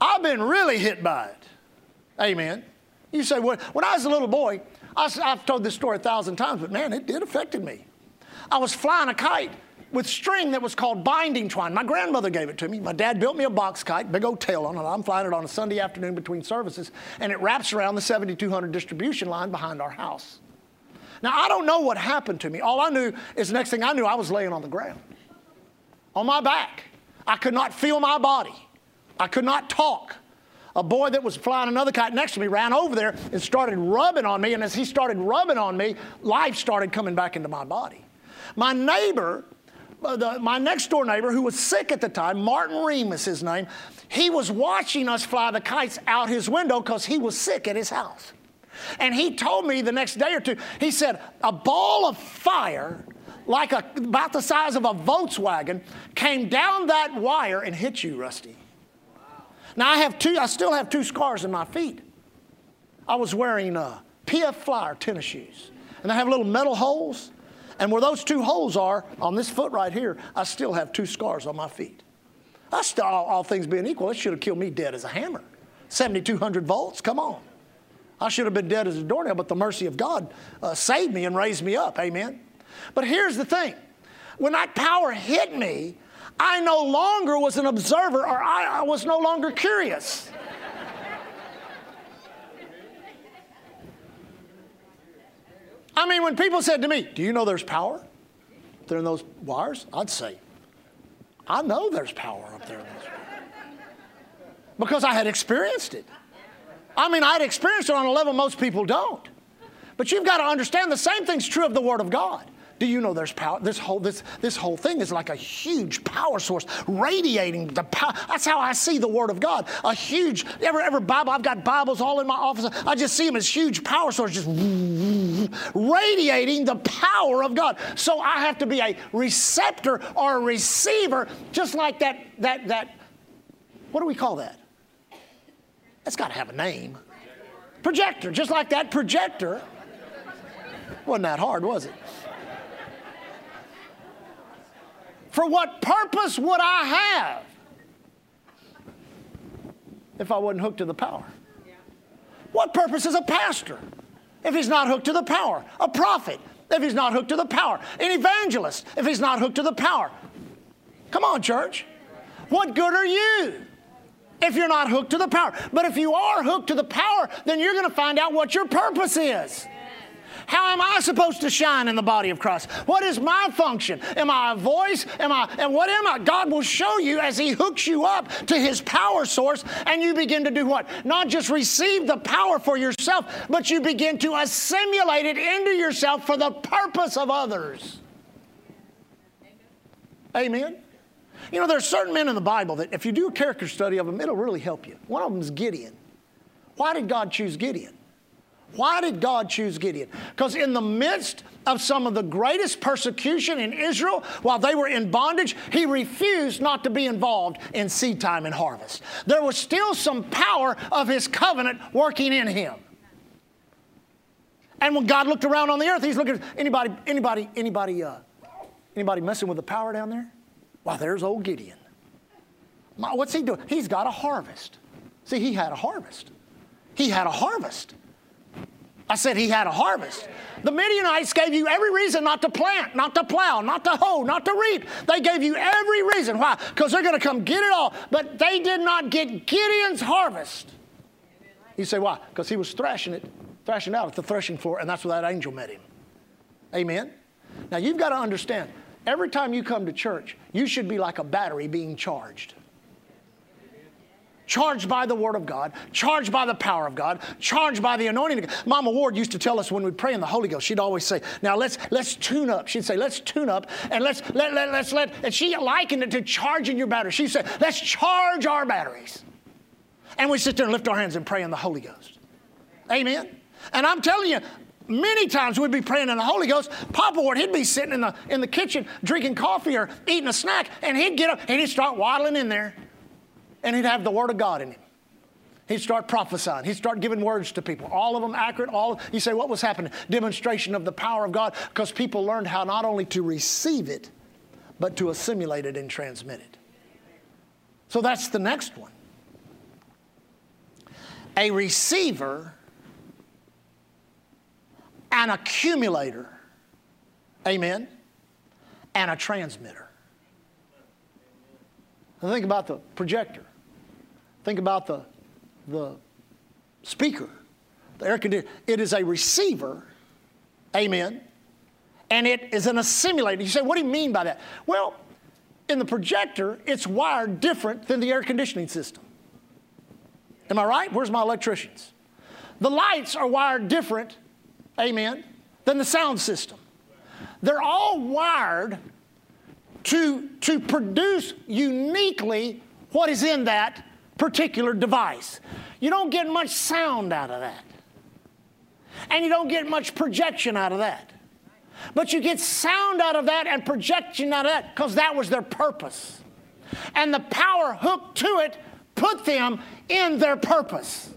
I've been really hit by it. Amen. You say, well, when I was a little boy, I, have told this story a thousand times, but man, it did affect me. I was flying a kite with string that was called binding twine. My grandmother gave it to me. My dad built me a box kite, big old tail on it. I'm flying it on a Sunday afternoon between services, and it wraps around the 7200 distribution line behind our house. Now, I don't know what happened to me. All I knew is the next thing I knew, I was laying on the ground, on my back. I could not feel my body, I could not talk. A boy that was flying another kite next to me ran over there and started rubbing on me. And as he started rubbing on me, life started coming back into my body. My neighbor, uh, the, my next door neighbor, who was sick at the time, Martin Remus, his name, he was watching us fly the kites out his window because he was sick at his house. And he told me the next day or two, he said, a ball of fire, like a, about the size of a Volkswagen, came down that wire and hit you, Rusty. Now I have two, I still have two scars in my feet. I was wearing uh, PF Flyer tennis shoes, and they have little metal holes. And where those two holes are on this foot right here, I still have two scars on my feet. I still, all, all things being equal, it should have killed me dead as a hammer. 7,200 volts, come on. I should have been dead as a doornail, but the mercy of God uh, saved me and raised me up. Amen. But here's the thing when that power hit me, I no longer was an observer or I, I was no longer curious. I mean, when people said to me, Do you know there's power there in those wires? I'd say, I know there's power up there in those because I had experienced it. I mean, I'd experienced it on a level most people don't. But you've got to understand the same thing's true of the Word of God. Do you know there's power? This whole, this, this whole thing is like a huge power source radiating the power. That's how I see the Word of God. A huge, every, every Bible, I've got Bibles all in my office. I just see them as huge power source, just radiating the power of God. So I have to be a receptor or a receiver, just like that, that, that, what do we call that? That's got to have a name. Projector, just like that projector. Wasn't that hard, was it? For what purpose would I have if I wasn't hooked to the power? What purpose is a pastor if he's not hooked to the power? A prophet if he's not hooked to the power? An evangelist if he's not hooked to the power? Come on, church. What good are you if you're not hooked to the power? But if you are hooked to the power, then you're going to find out what your purpose is. How am I supposed to shine in the body of Christ? What is my function? Am I a voice? Am I, and what am I? God will show you as He hooks you up to His power source, and you begin to do what? Not just receive the power for yourself, but you begin to assimilate it into yourself for the purpose of others. Amen. You know, there are certain men in the Bible that if you do a character study of them, it'll really help you. One of them is Gideon. Why did God choose Gideon? Why did God choose Gideon? Because in the midst of some of the greatest persecution in Israel, while they were in bondage, he refused not to be involved in seed time and harvest. There was still some power of his covenant working in him. And when God looked around on the earth, he's looking, anybody, anybody, anybody, uh, anybody messing with the power down there? Well, there's old Gideon. What's he doing? He's got a harvest. See, he had a harvest. He had a harvest. I said he had a harvest. The Midianites gave you every reason not to plant, not to plow, not to hoe, not to reap. They gave you every reason. Why? Because they're going to come get it all. But they did not get Gideon's harvest. You say, why? Because he was thrashing it, thrashing out at the threshing floor, and that's where that angel met him. Amen? Now you've got to understand, every time you come to church, you should be like a battery being charged charged by the Word of God, charged by the power of God, charged by the anointing. Mama Ward used to tell us when we pray in the Holy Ghost, she'd always say, "Now let's let's tune up." She'd say, "Let's tune up and let's let, let let's let." And she likened it to charging your battery. She said, "Let's charge our batteries," and we sit there and lift our hands and pray in the Holy Ghost. Amen. And I'm telling you, many times we'd be praying in the Holy Ghost. Papa Ward, he'd be sitting in the, in the kitchen drinking coffee or eating a snack, and he'd get up and he'd start waddling in there and he'd have the Word of God in him. He'd start prophesying. He'd start giving words to people. All of them accurate. All you say, what was happening? Demonstration of the power of God, because people learned how not only to receive it, but to assimilate it and transmit it. So that's the next one. A receiver, an accumulator, amen, and a transmitter. Now think about the projector. Think about the, the speaker, the air conditioner. It is a receiver Amen. And it is an assimilator. You say, what do you mean by that? Well, in the projector, it's wired different than the air conditioning system. Am I right? Where's my electricians? The lights are wired different, amen, than the sound system. They're all wired to, to produce uniquely what is in that particular device. You don't get much sound out of that. And you don't get much projection out of that. But you get sound out of that and projection out of that because that was their purpose. And the power hooked to it put them in their purpose.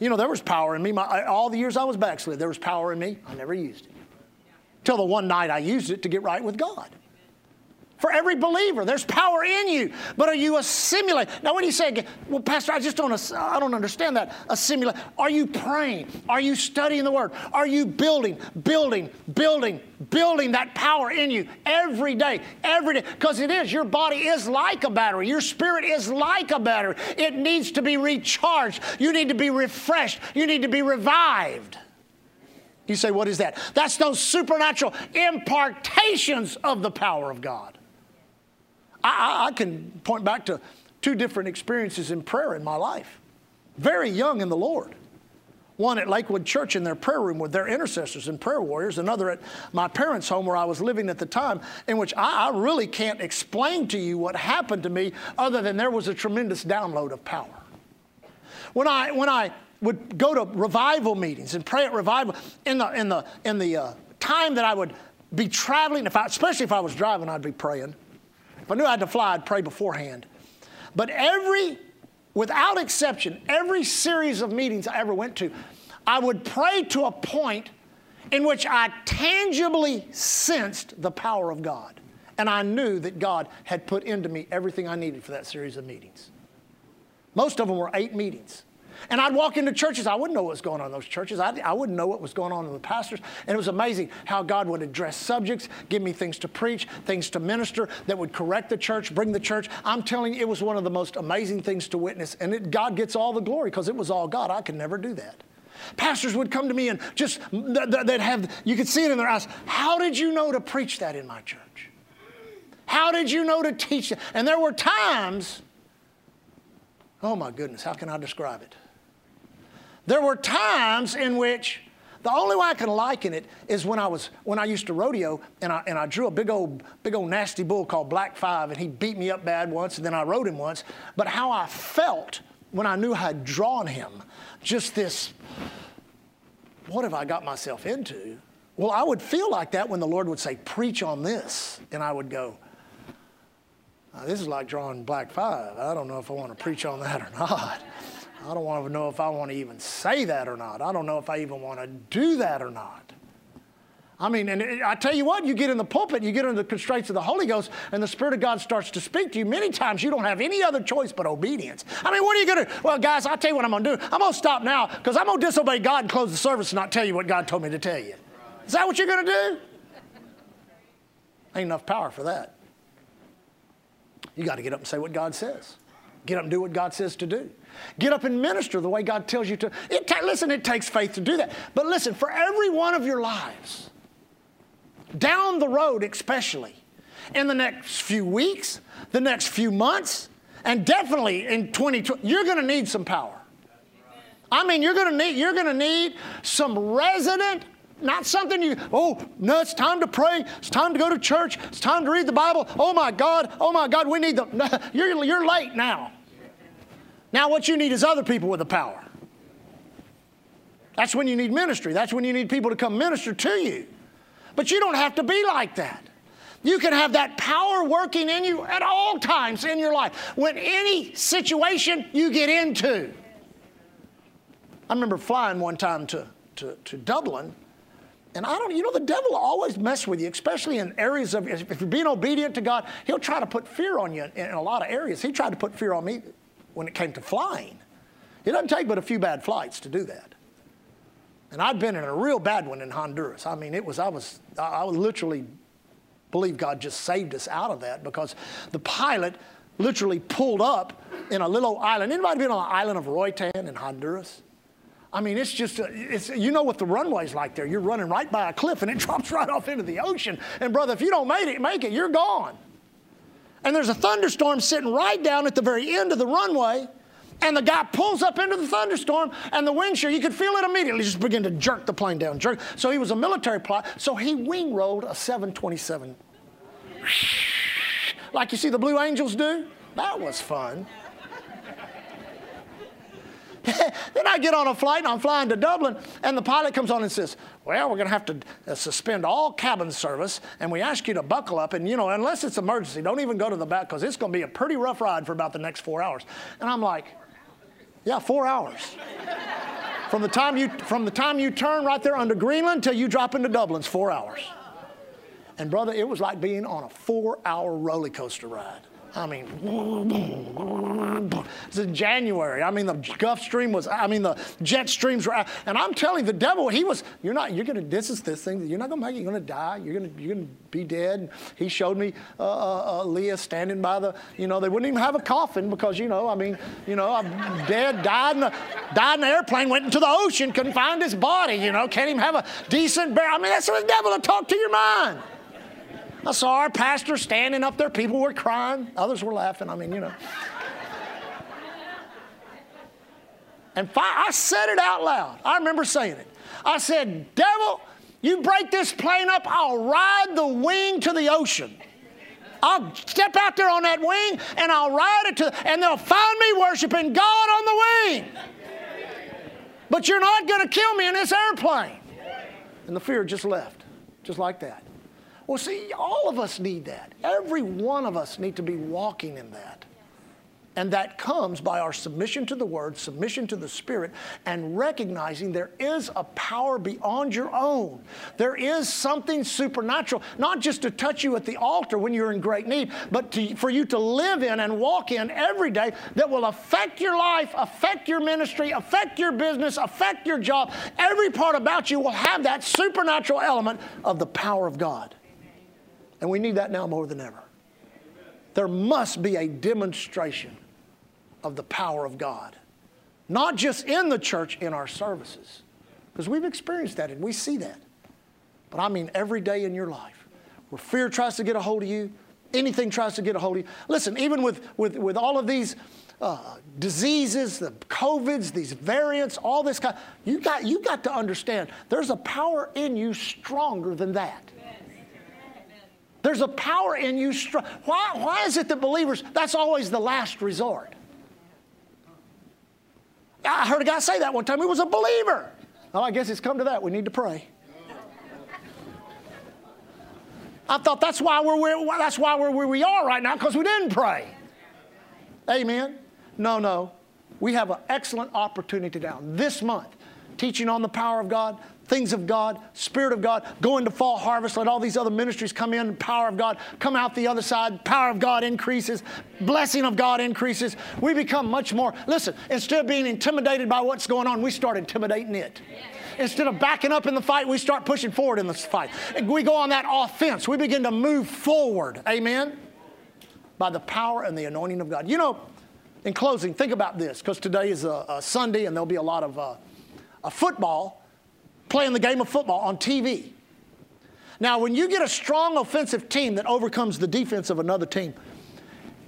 You know, there was power in me. My, all the years I was backslid, there was power in me. I never used it. Till the one night I used it to get right with God for every believer. There's power in you, but are you assimilate? Now, when you say, "Well, Pastor, I just don't, I don't understand that." Assimilate. Are you praying? Are you studying the Word? Are you building, building, building, building that power in you every day, every day? Because it is. Your body is like a battery. Your spirit is like a battery. It needs to be recharged. You need to be refreshed. You need to be revived. You say, what is that? That's those supernatural impartations of the power of God. I, I, can point back to two different experiences in prayer in my life. Very young in the Lord. One at Lakewood Church in their prayer room with their intercessors and prayer warriors, another at my parents' home where I was living at the time, in which I, I really can't explain to you what happened to me other than there was a tremendous download of power. When I, when I would go to revival meetings and pray at revival, in the, in the, in the uh, time that I would be traveling, if I, especially if I was driving, I'd be praying. If I knew I had to fly, I'd pray beforehand. But every, without exception, every series of meetings I ever went to, I would pray to a point in which I tangibly sensed the power of God. And I knew that God had put into me everything I needed for that series of meetings. Most of them were eight meetings. And I'd walk into churches, I wouldn't know what was going on in those churches. I, I wouldn't know what was going on in the pastors. And it was amazing how God would address subjects, give me things to preach, things to minister that would correct the church, bring the church. I'm telling you, it was one of the most amazing things to witness. And it, God gets all the glory because it was all God. I could never do that. Pastors would come to me and just, they'd have, you could see it in their eyes. How did you know to preach that in my church? How did you know to teach that? And there were times, oh my goodness, how can I describe it? There were times in which the only way I can liken it is when I was when I used to rodeo and I, and I drew a big old big old nasty bull called Black Five and he beat me up bad once and then I rode him once. But how I felt when I knew I had drawn him, just this, what have I got myself into? Well, I would feel like that when the Lord would say, preach on this. And I would go, this is like drawing Black Five. I don't know if I want to preach on that or not. I don't want to know if I want to even say that or not. I don't know if I even want to do that or not. I mean, and eh, I tell you what, you get in the pulpit, you get into the constraints of the Holy Ghost, and the Spirit of God starts to speak to you. Many times you don't have any other choice but obedience. I mean, what are you going to Well, guys, I'll tell you what I'm going to do. I'm going to stop now because I'm going to disobey God and close the service and not tell you what God told me to tell you. Is that what you're going to do? Ain't enough power for that. You got to get up and say what God says. Get up and do what God says to do. Get up and minister the way God tells you to. It listen, it takes faith to do that. But listen, for every one of your lives, down the road especially, in the next few weeks, the next few months, and definitely in 2020, you're going to need some power. I mean, you're going to need you're going to need some resident not something you, oh, no, it's time to pray. It's time to go to church. It's time to read the Bible. Oh my God, oh my God, we need the, (laughs) you're, you're late now. Now, what you need is other people with the power. That's when you need ministry. That's when you need people to come minister to you. But you don't have to be like that. You can have that power working in you at all times in your life. When any situation you get into. I remember flying one time to, to, to Dublin, and I don't, you know, the devil will always mess with you, especially in areas of, if you're being obedient to God, he'll try to put fear on you in a lot of areas. He tried to put fear on me when it came to flying. It doesn't take but a few bad flights to do that. And I'd been in a real bad one in Honduras. I mean, it was, I was, I was literally believe God just saved us out of that because the pilot literally pulled up in a little island. Anybody been on the island of Roatan in Honduras? I mean, it's just, a, it's, you know what the runway's like there. You're running right by a cliff and it (laughs) drops right off into the ocean. And brother, if you don't make it, make it, you're gone. And there's a thunderstorm sitting right down at the very end of the runway. And the guy pulls up into the thunderstorm, and the wind shear, you could feel it immediately, just begin to jerk the plane down. Jerk. So he was a military pilot, so he wing rolled a 727. Like you see the Blue Angels do? That was fun. (laughs) then I get on a flight and I'm flying to Dublin, and the pilot comes on and says, Well, we're going to have to uh, suspend all cabin service, and we ask you to buckle up. And, you know, unless it's emergency, don't even go to the back because it's going to be a pretty rough ride for about the next four hours. And I'm like, Yeah, four hours. (laughs) from, the time you, from the time you turn right there under Greenland till you drop into Dublin's four hours. And, brother, it was like being on a four hour roller coaster ride. I mean, it's in January. I mean, the Gulf Stream was, I mean, the jet streams were, and I'm telling the devil, he was, you're not, you're going to, this is this thing, you're not going to make it, you're going to die, you're going to, you're going to be dead. He showed me uh, uh, uh, Leah standing by the, you know, they wouldn't even have a coffin because, you know, I mean, you know, I'm dead, died in, a, died in an airplane, went into the ocean, couldn't find his body, you know, can't even have a decent burial. I mean, that's the devil to talk to your mind. I saw our pastor standing up there. People were crying, others were laughing. I mean, you know. And I said it out loud. I remember saying it. I said, Devil, you break this plane up, I'll ride the wing to the ocean. I'll step out there on that wing and I'll ride it to, and they'll find me worshiping God on the wing. But you're not going to kill me in this airplane. And the fear just left, just like that. Well, see, all of us need that. Every one of us need to be walking in that. And that comes by our submission to the Word, submission to the Spirit, and recognizing there is a power beyond your own. There is something supernatural, not just to touch you at the altar when you're in great need, but to, for you to live in and walk in every day that will affect your life, affect your ministry, affect your business, affect your job. Every part about you will have that supernatural element of the power of God. And we need that now more than ever. There must be a demonstration of the power of God, not just in the church, in our services, because we've experienced that and we see that. But I mean every day in your life where fear tries to get a hold of you, anything tries to get a hold of you. Listen, even with, with, with all of these uh, diseases, the COVIDs, these variants, all this kind, you got, you got to understand there's a power in you stronger than that. There's a power in you. Why, why is it that believers, that's always the last resort? I heard a guy say that one time. He was a believer. Well, I guess it's come to that. We need to pray. I thought that's why we're where, that's why we're where we are right now because we didn't pray. Amen. No, no. We have an excellent opportunity now this month, teaching on the power of God, things of God, Spirit of God, go into fall harvest, let all these other ministries come in, power of God, come out the other side, power of God increases, blessing of God increases. We become much more, listen, instead of being intimidated by what's going on, we start intimidating it. Instead of backing up in the fight, we start pushing forward in the fight. We go on that offense. We begin to move forward. Amen? By the power and the anointing of God. You know, in closing, think about this, because today is a, a, Sunday and there'll be a lot of uh, a football playing the game of football on TV. Now, when you get a strong offensive team that overcomes the defense of another team,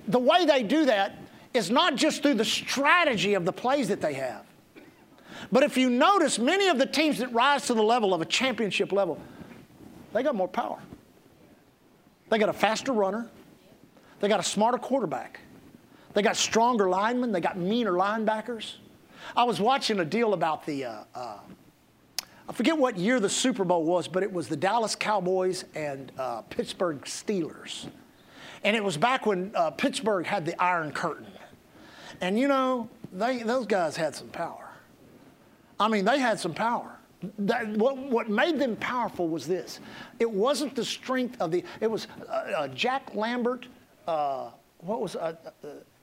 the way they do that is not just through the strategy of the plays that they have. But if you notice, many of the teams that rise to the level of a championship level, they got more power. They got a faster runner. They got a smarter quarterback. They got stronger linemen. They got meaner linebackers. I was watching a deal about the uh, uh, I forget what year the Super Bowl was, but it was the Dallas Cowboys and uh, Pittsburgh Steelers. And it was back when uh, Pittsburgh had the Iron Curtain. And you know, they, those guys had some power. I mean, they had some power. That, what, what made them powerful was this it wasn't the strength of the, it was uh, uh Jack Lambert, uh, what was, uh,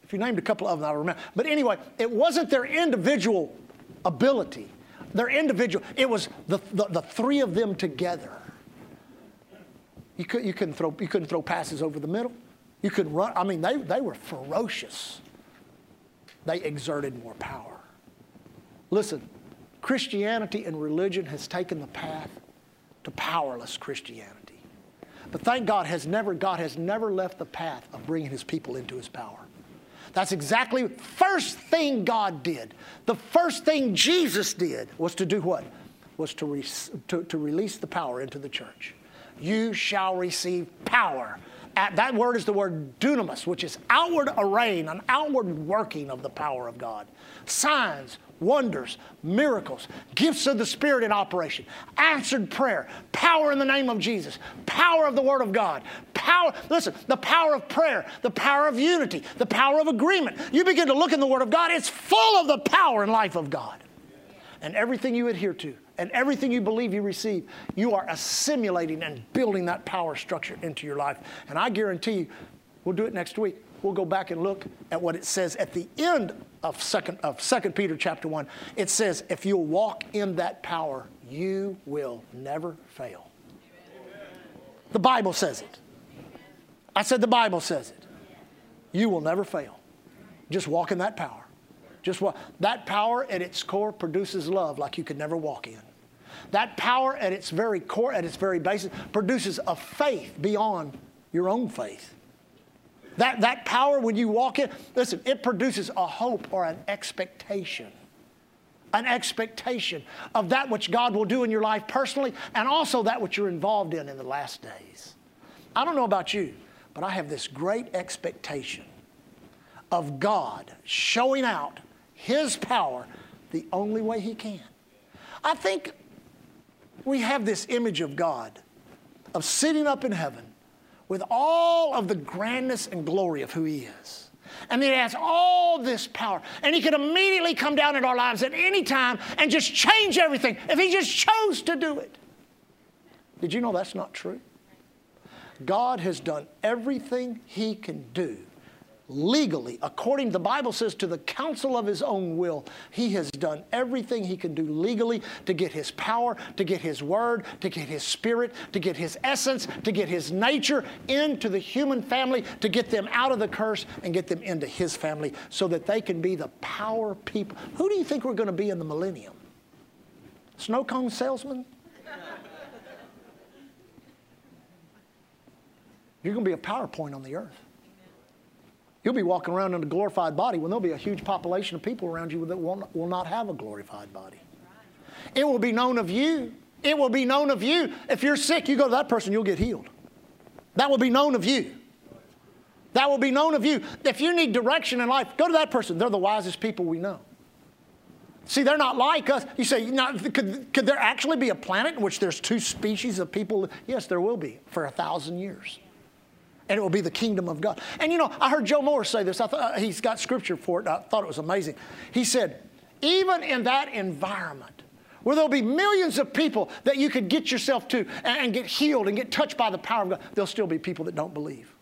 if you named a couple of them, I don't remember. But anyway, it wasn't their individual ability they're individual. It was the, the, the three of them together. You, could, you, couldn't throw, you couldn't throw passes over the middle. You could run. I mean, they, they were ferocious. They exerted more power. Listen, Christianity and religion has taken the path to powerless Christianity. But thank God, has never, God has never left the path of bringing his people into his power. That's exactly first thing God did. The first thing Jesus did was to do what? Was to, re- to, to release the power into the church. You shall receive power. that word is the word dunamis, which is outward array, an outward working of the power of God. Signs, wonders, miracles, gifts of the Spirit in operation, answered prayer, power in the name of Jesus, power of the Word of God, power, listen, the power of prayer, the power of unity, the power of agreement. You begin to look in the Word of God, it's full of the power and life of God. And everything you adhere to, and everything you believe you receive, you are assimilating and building that power structure into your life. And I guarantee you, we'll do it next week. We'll go back and look at what it says at the end of second of second Peter chapter 1. It says, if you'll walk in that power, you will never fail. The Bible says it. I said the Bible says it. You will never fail. Just walk in that power. Just walk. That power at its core produces love like you could never walk in. That power at its very core, at its very basis, produces a faith beyond your own faith. That, that power, when you walk in, listen, it produces a hope or an expectation. An expectation of that which God will do in your life personally and also that which you're involved in in the last days. I don't know about you, but I have this great expectation of God showing out His power the only way He can. I think we have this image of God of sitting up in heaven with all of the grandness and glory of who He is. And then He has all this power. And He could immediately come down in our lives at any time and just change everything if He just chose to do it. Did you know that's not true? God has done everything He can do legally, according to the Bible says, to the counsel of his own will. He has done everything he can do legally to get his power, to get his word, to get his spirit, to get his essence, to get his nature into the human family, to get them out of the curse and get them into his family so that they can be the power people. Who do you think we're going to be in the millennium? Snow cone salesman? You're going to be a PowerPoint on the earth. You'll be walking around in a glorified body when there'll be a huge population of people around you that will not, have a glorified body. It will be known of you. It will be known of you. If you're sick, you go to that person, you'll get healed. That will be known of you. That will be known of you. If you need direction in life, go to that person. They're the wisest people we know. See, they're not like us. You say, could, could there actually be a planet in which there's two species of people? Yes, there will be for a thousand years and it will be the kingdom of God. And you know, I heard Joe Moore say this. I thought uh, he's got scripture for it. I thought it was amazing. He said, even in that environment where there'll be millions of people that you could get yourself to and, and get healed and get touched by the power of God, there'll still be people that don't believe.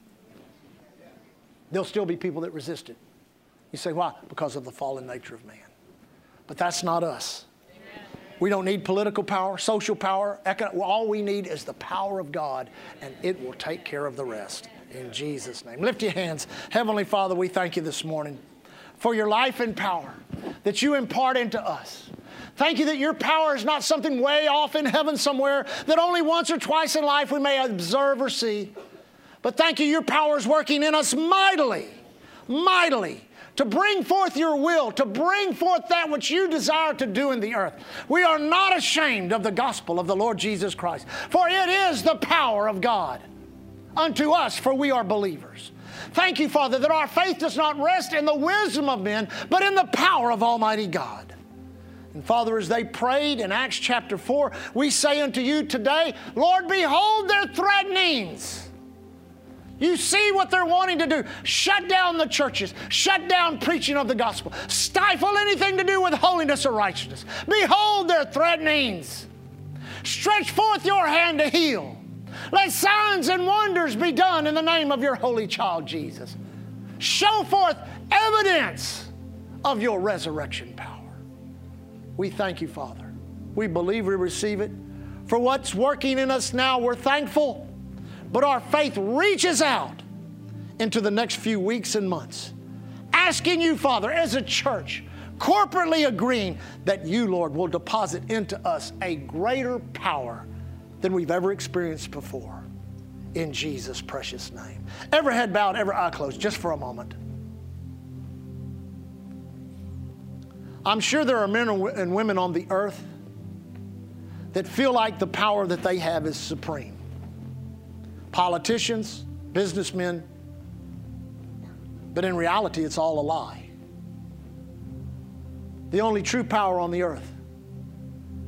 There'll still be people that resist it. You say, why? Because of the fallen nature of man. But that's not us. We don't need political power, social power. all we need is the power of God, and it will take care of the rest. In Jesus' name. Lift your hands. Heavenly Father, we thank you this morning for your life and power that you impart into us. Thank you that your power is not something way off in heaven somewhere that only once or twice in life we may observe or see. But thank you, your power is working in us mightily, mightily to bring forth your will, to bring forth that which you desire to do in the earth. We are not ashamed of the gospel of the Lord Jesus Christ, for it is the power of God unto us, for we are believers. Thank you, Father, that our faith does not rest in the wisdom of men, but in the power of Almighty God. And Father, as they prayed in Acts chapter 4, we say unto you today, Lord, behold their threatenings. You see what they're wanting to do. Shut down the churches, shut down preaching of the gospel, stifle anything to do with holiness or righteousness. Behold their threatenings. Stretch forth your hand to heal. Let signs and wonders be done in the name of your holy child Jesus. Show forth evidence of your resurrection power. We thank you, Father. We believe we receive it. For what's working in us now, we're thankful. But our faith reaches out into the next few weeks and months, asking you, Father, as a church, corporately agreeing that you, Lord, will deposit into us a greater power than we've ever experienced before. In Jesus' precious name. Every head bowed, every eye closed, just for a moment. I'm sure there are men and women on the earth that feel like the power that they have is supreme. Politicians, businessmen, but in reality, it's all a lie. The only true power on the earth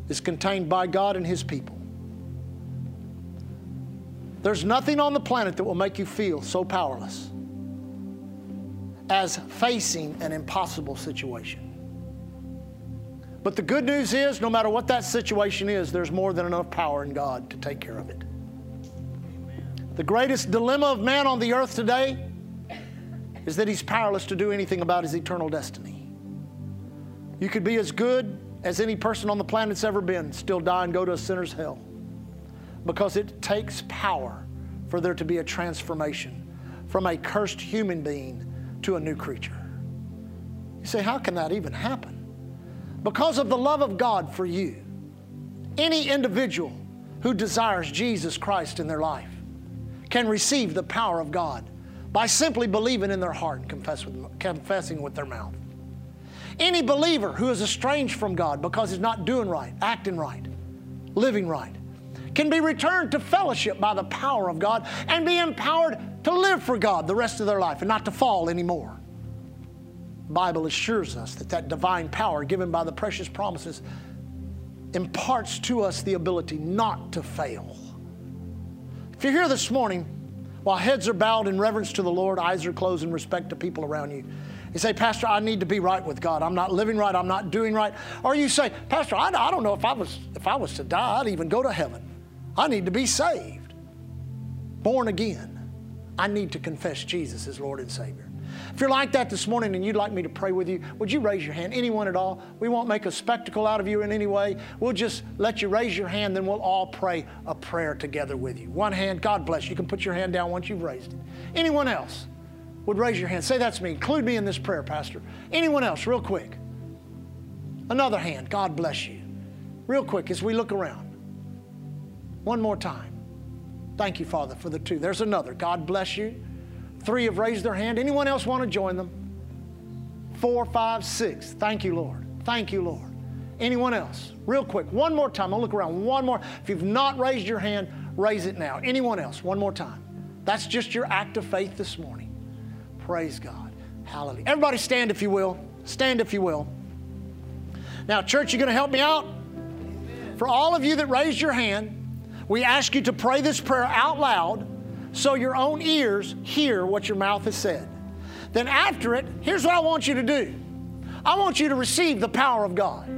is contained by God and His people. There's nothing on the planet that will make you feel so powerless as facing an impossible situation. But the good news is, no matter what that situation is, there's more than enough power in God to take care of it. The greatest dilemma of man on the earth today is that he's powerless to do anything about his eternal destiny. You could be as good as any person on the planet's ever been, still die and go to a sinner's hell. Because it takes power for there to be a transformation from a cursed human being to a new creature. You say, how can that even happen? Because of the love of God for you, any individual who desires Jesus Christ in their life can receive the power of God by simply believing in their heart and confess with, confessing with their mouth. Any believer who is estranged from God because he's not doing right, acting right, living right, can be returned to fellowship by the power of God and be empowered to live for God the rest of their life and not to fall anymore. Bible assures us that that divine power given by the precious promises imparts to us the ability not to fail. If you're here this morning, while heads are bowed in reverence to the Lord, eyes are closed in respect to people around you, you say, Pastor, I need to be right with God. I'm not living right. I'm not doing right. Or you say, Pastor, I, I don't know if I was if I was to die, I'd even go to heaven. I need to be saved, born again. I need to confess Jesus as Lord and Savior. If you're like that this morning and you'd like me to pray with you, would you raise your hand? Anyone at all? We won't make a spectacle out of you in any way. We'll just let you raise your hand, then we'll all pray a prayer together with you. One hand, God bless you. You can put your hand down once you've raised it. Anyone else would raise your hand? Say, That's me. Include me in this prayer, Pastor. Anyone else, real quick? Another hand, God bless you. Real quick as we look around. One more time. Thank you, Father, for the two. There's another. God bless you. Three have raised their hand. Anyone else want to join them? Four, five, six. Thank you, Lord. Thank you, Lord. Anyone else? Real quick, one more time. I'll look around. One more. If you've not raised your hand, raise it now. Anyone else? One more time. That's just your act of faith this morning. Praise God. Hallelujah. Everybody stand if you will. Stand if you will. Now, church, you're going to help me out? For all of you that raised your hand, we ask you to pray this prayer out loud so your own ears hear what your mouth has said. Then, after it, here's what I want you to do I want you to receive the power of God.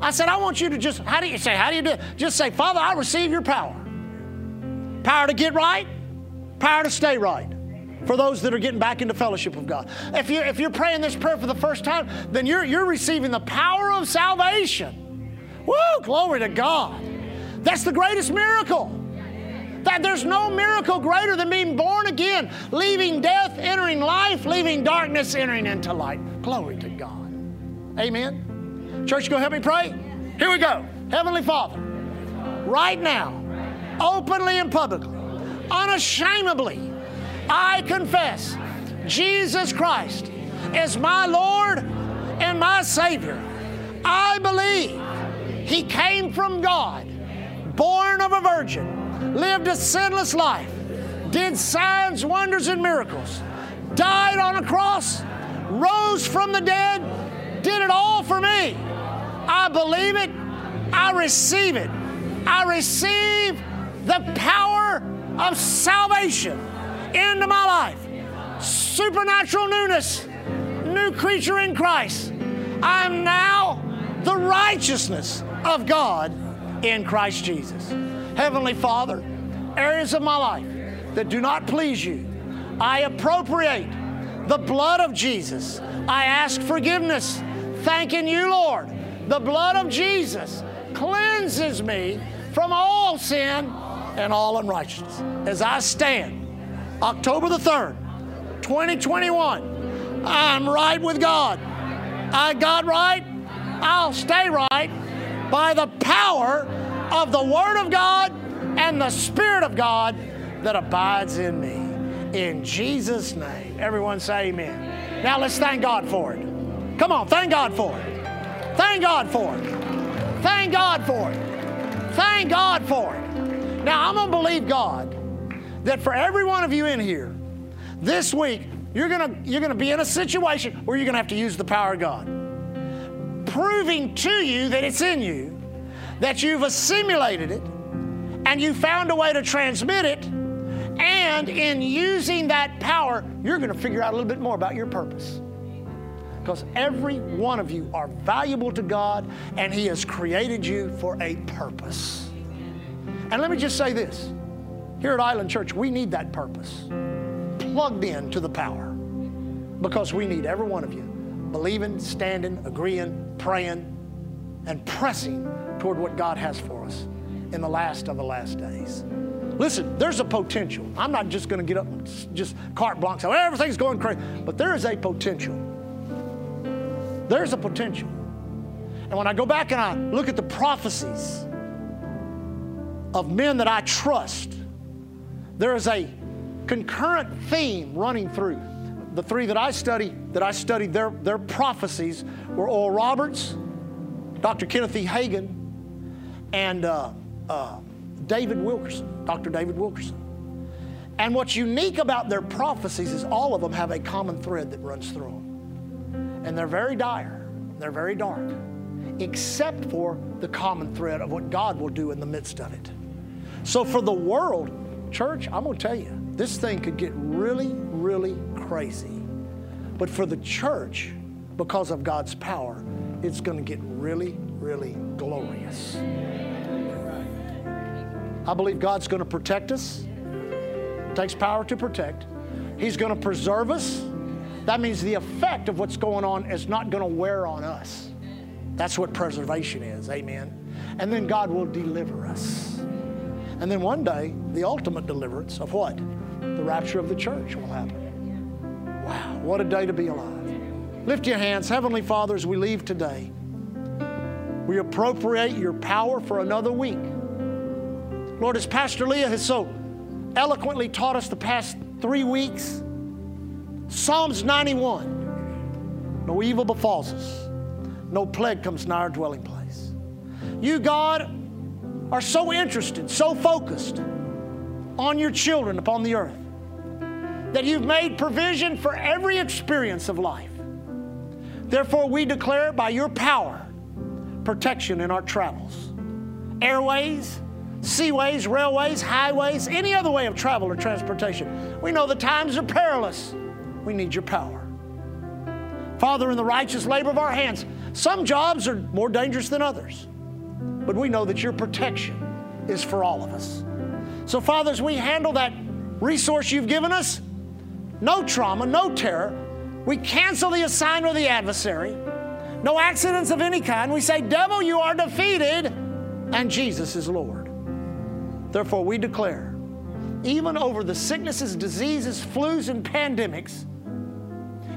I said, I want you to just, how do you say, how do you do it? Just say, Father, I receive your power. Power to get right, power to stay right for those that are getting back into fellowship with God. If you're, if you're praying this prayer for the first time, then you're, you're receiving the power of salvation. Woo, glory to God. That's the greatest miracle. That there's no miracle greater than being born again, leaving death, entering life, leaving darkness, entering into light. Glory to God. Amen. Church, go help me pray. Here we go. Heavenly Father, right now, openly and publicly, unashamedly, I confess Jesus Christ is my Lord and my Savior. I believe He came from God, born of a virgin lived a sinless life, did signs, wonders, and miracles, died on a cross, rose from the dead, did it all for me. I believe it. I receive it. I receive the power of salvation into my life. Supernatural newness, new creature in Christ. I am now the righteousness of God in Christ Jesus. Heavenly Father, areas of my life that do not please you, I appropriate the blood of Jesus. I ask forgiveness, thanking you, Lord. The blood of Jesus cleanses me from all sin and all unrighteousness. As I stand, October the 3rd, 2021, I'm right with God. I got right, I'll stay right by the power of the Word of God and the Spirit of God that abides in me. In Jesus' name. Everyone say amen. Now let's thank God for it. Come on, thank God for it. Thank God for it. Thank God for it. Thank God for it. Now I'm going to believe God that for every one of you in here, this week, you're going to you're going to be in a situation where you're going to have to use the power of God. Proving to you that it's in you, that you've assimilated it, and you found a way to transmit it, and in using that power, you're going to figure out a little bit more about your purpose. Because every one of you are valuable to God, and He has created you for a purpose. And let me just say this here at Island Church, we need that purpose plugged in to the power because we need every one of you believing, standing, agreeing, praying, and pressing toward what God has for us in the last of the last days. Listen, there's a potential. I'm not just going to get up and just carte blanche everything's going crazy. But there is a potential. There's a potential. And when I go back and I look at the prophecies of men that I trust, there is a concurrent theme running through. The three that I study, that I studied their, their prophecies were Oral Roberts, Dr. Kenneth E. Hagin, and uh, uh, David Wilkerson, Dr. David Wilkerson. And what's unique about their prophecies is all of them have a common thread that runs through them. And they're very dire, they're very dark, except for the common thread of what God will do in the midst of it. So for the world, church, I'm going to tell you, this thing could get really, really crazy. But for the church, because of God's power, it's going to get really, really glorious. I believe God's going to protect us. Takes power to protect. He's going to preserve us. That means the effect of what's going on is not going to wear on us. That's what preservation is. Amen. And then God will deliver us. And then one day, the ultimate deliverance of what? The rapture of the church will happen. Wow, what a day to be alive. Lift your hands. Heavenly Father, as we leave today, we appropriate your power for another week. Lord, as Pastor Leah has so eloquently taught us the past three weeks, Psalms 91 No evil befalls us, no plague comes nigh our dwelling place. You, God, are so interested, so focused on your children upon the earth that you've made provision for every experience of life. Therefore, we declare by your power protection in our travels, airways, seaways, railways, highways, any other way of travel or transportation. We know the times are perilous. We need your power. Father, in the righteous labor of our hands, some jobs are more dangerous than others, but we know that your protection is for all of us. So, Father, as we handle that resource you've given us, no trauma, no terror, we cancel the assignment of the adversary, no accidents of any kind. We say, Devil, you are defeated, and Jesus is Lord. Therefore, we declare, even over the sicknesses, diseases, flus, and pandemics,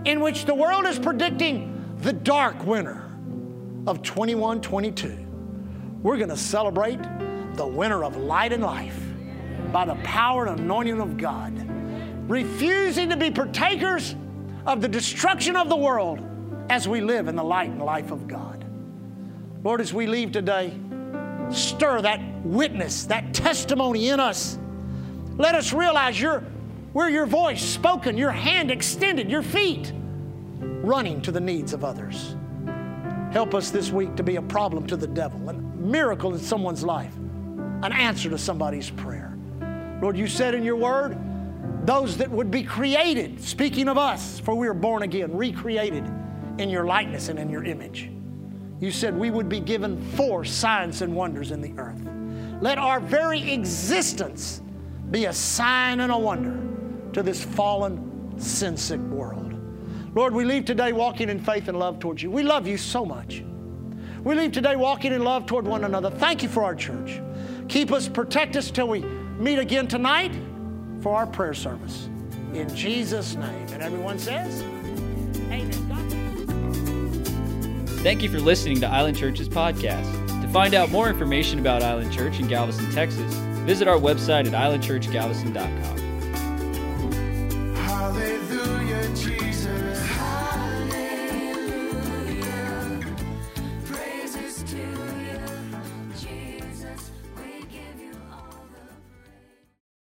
in which the world is predicting the dark winter of 21 22, we're going to celebrate the winter of light and life by the power and anointing of God, refusing to be partakers of the destruction of the world as we live in the light and life of God. Lord, as we leave today, stir that witness, that testimony in us. Let us realize you're, we're your voice spoken, your hand extended, your feet running to the needs of others. Help us this week to be a problem to the devil, a miracle in someone's life, an answer to somebody's prayer. Lord, you said in your word, those that would be created, speaking of us, for we are born again, recreated in your likeness and in your image. You said we would be given for signs and wonders in the earth. Let our very existence be a sign and a wonder to this fallen, sin sick world. Lord, we leave today walking in faith and love towards you. We love you so much. We leave today walking in love toward one another. Thank you for our church. Keep us, protect us till we meet again tonight for our prayer service. In Jesus' name. And everyone says, Amen. Thank you for listening to Island Church's podcast. To find out more information about Island Church in Galveston, Texas, visit our website at islandchurchgalveston.com.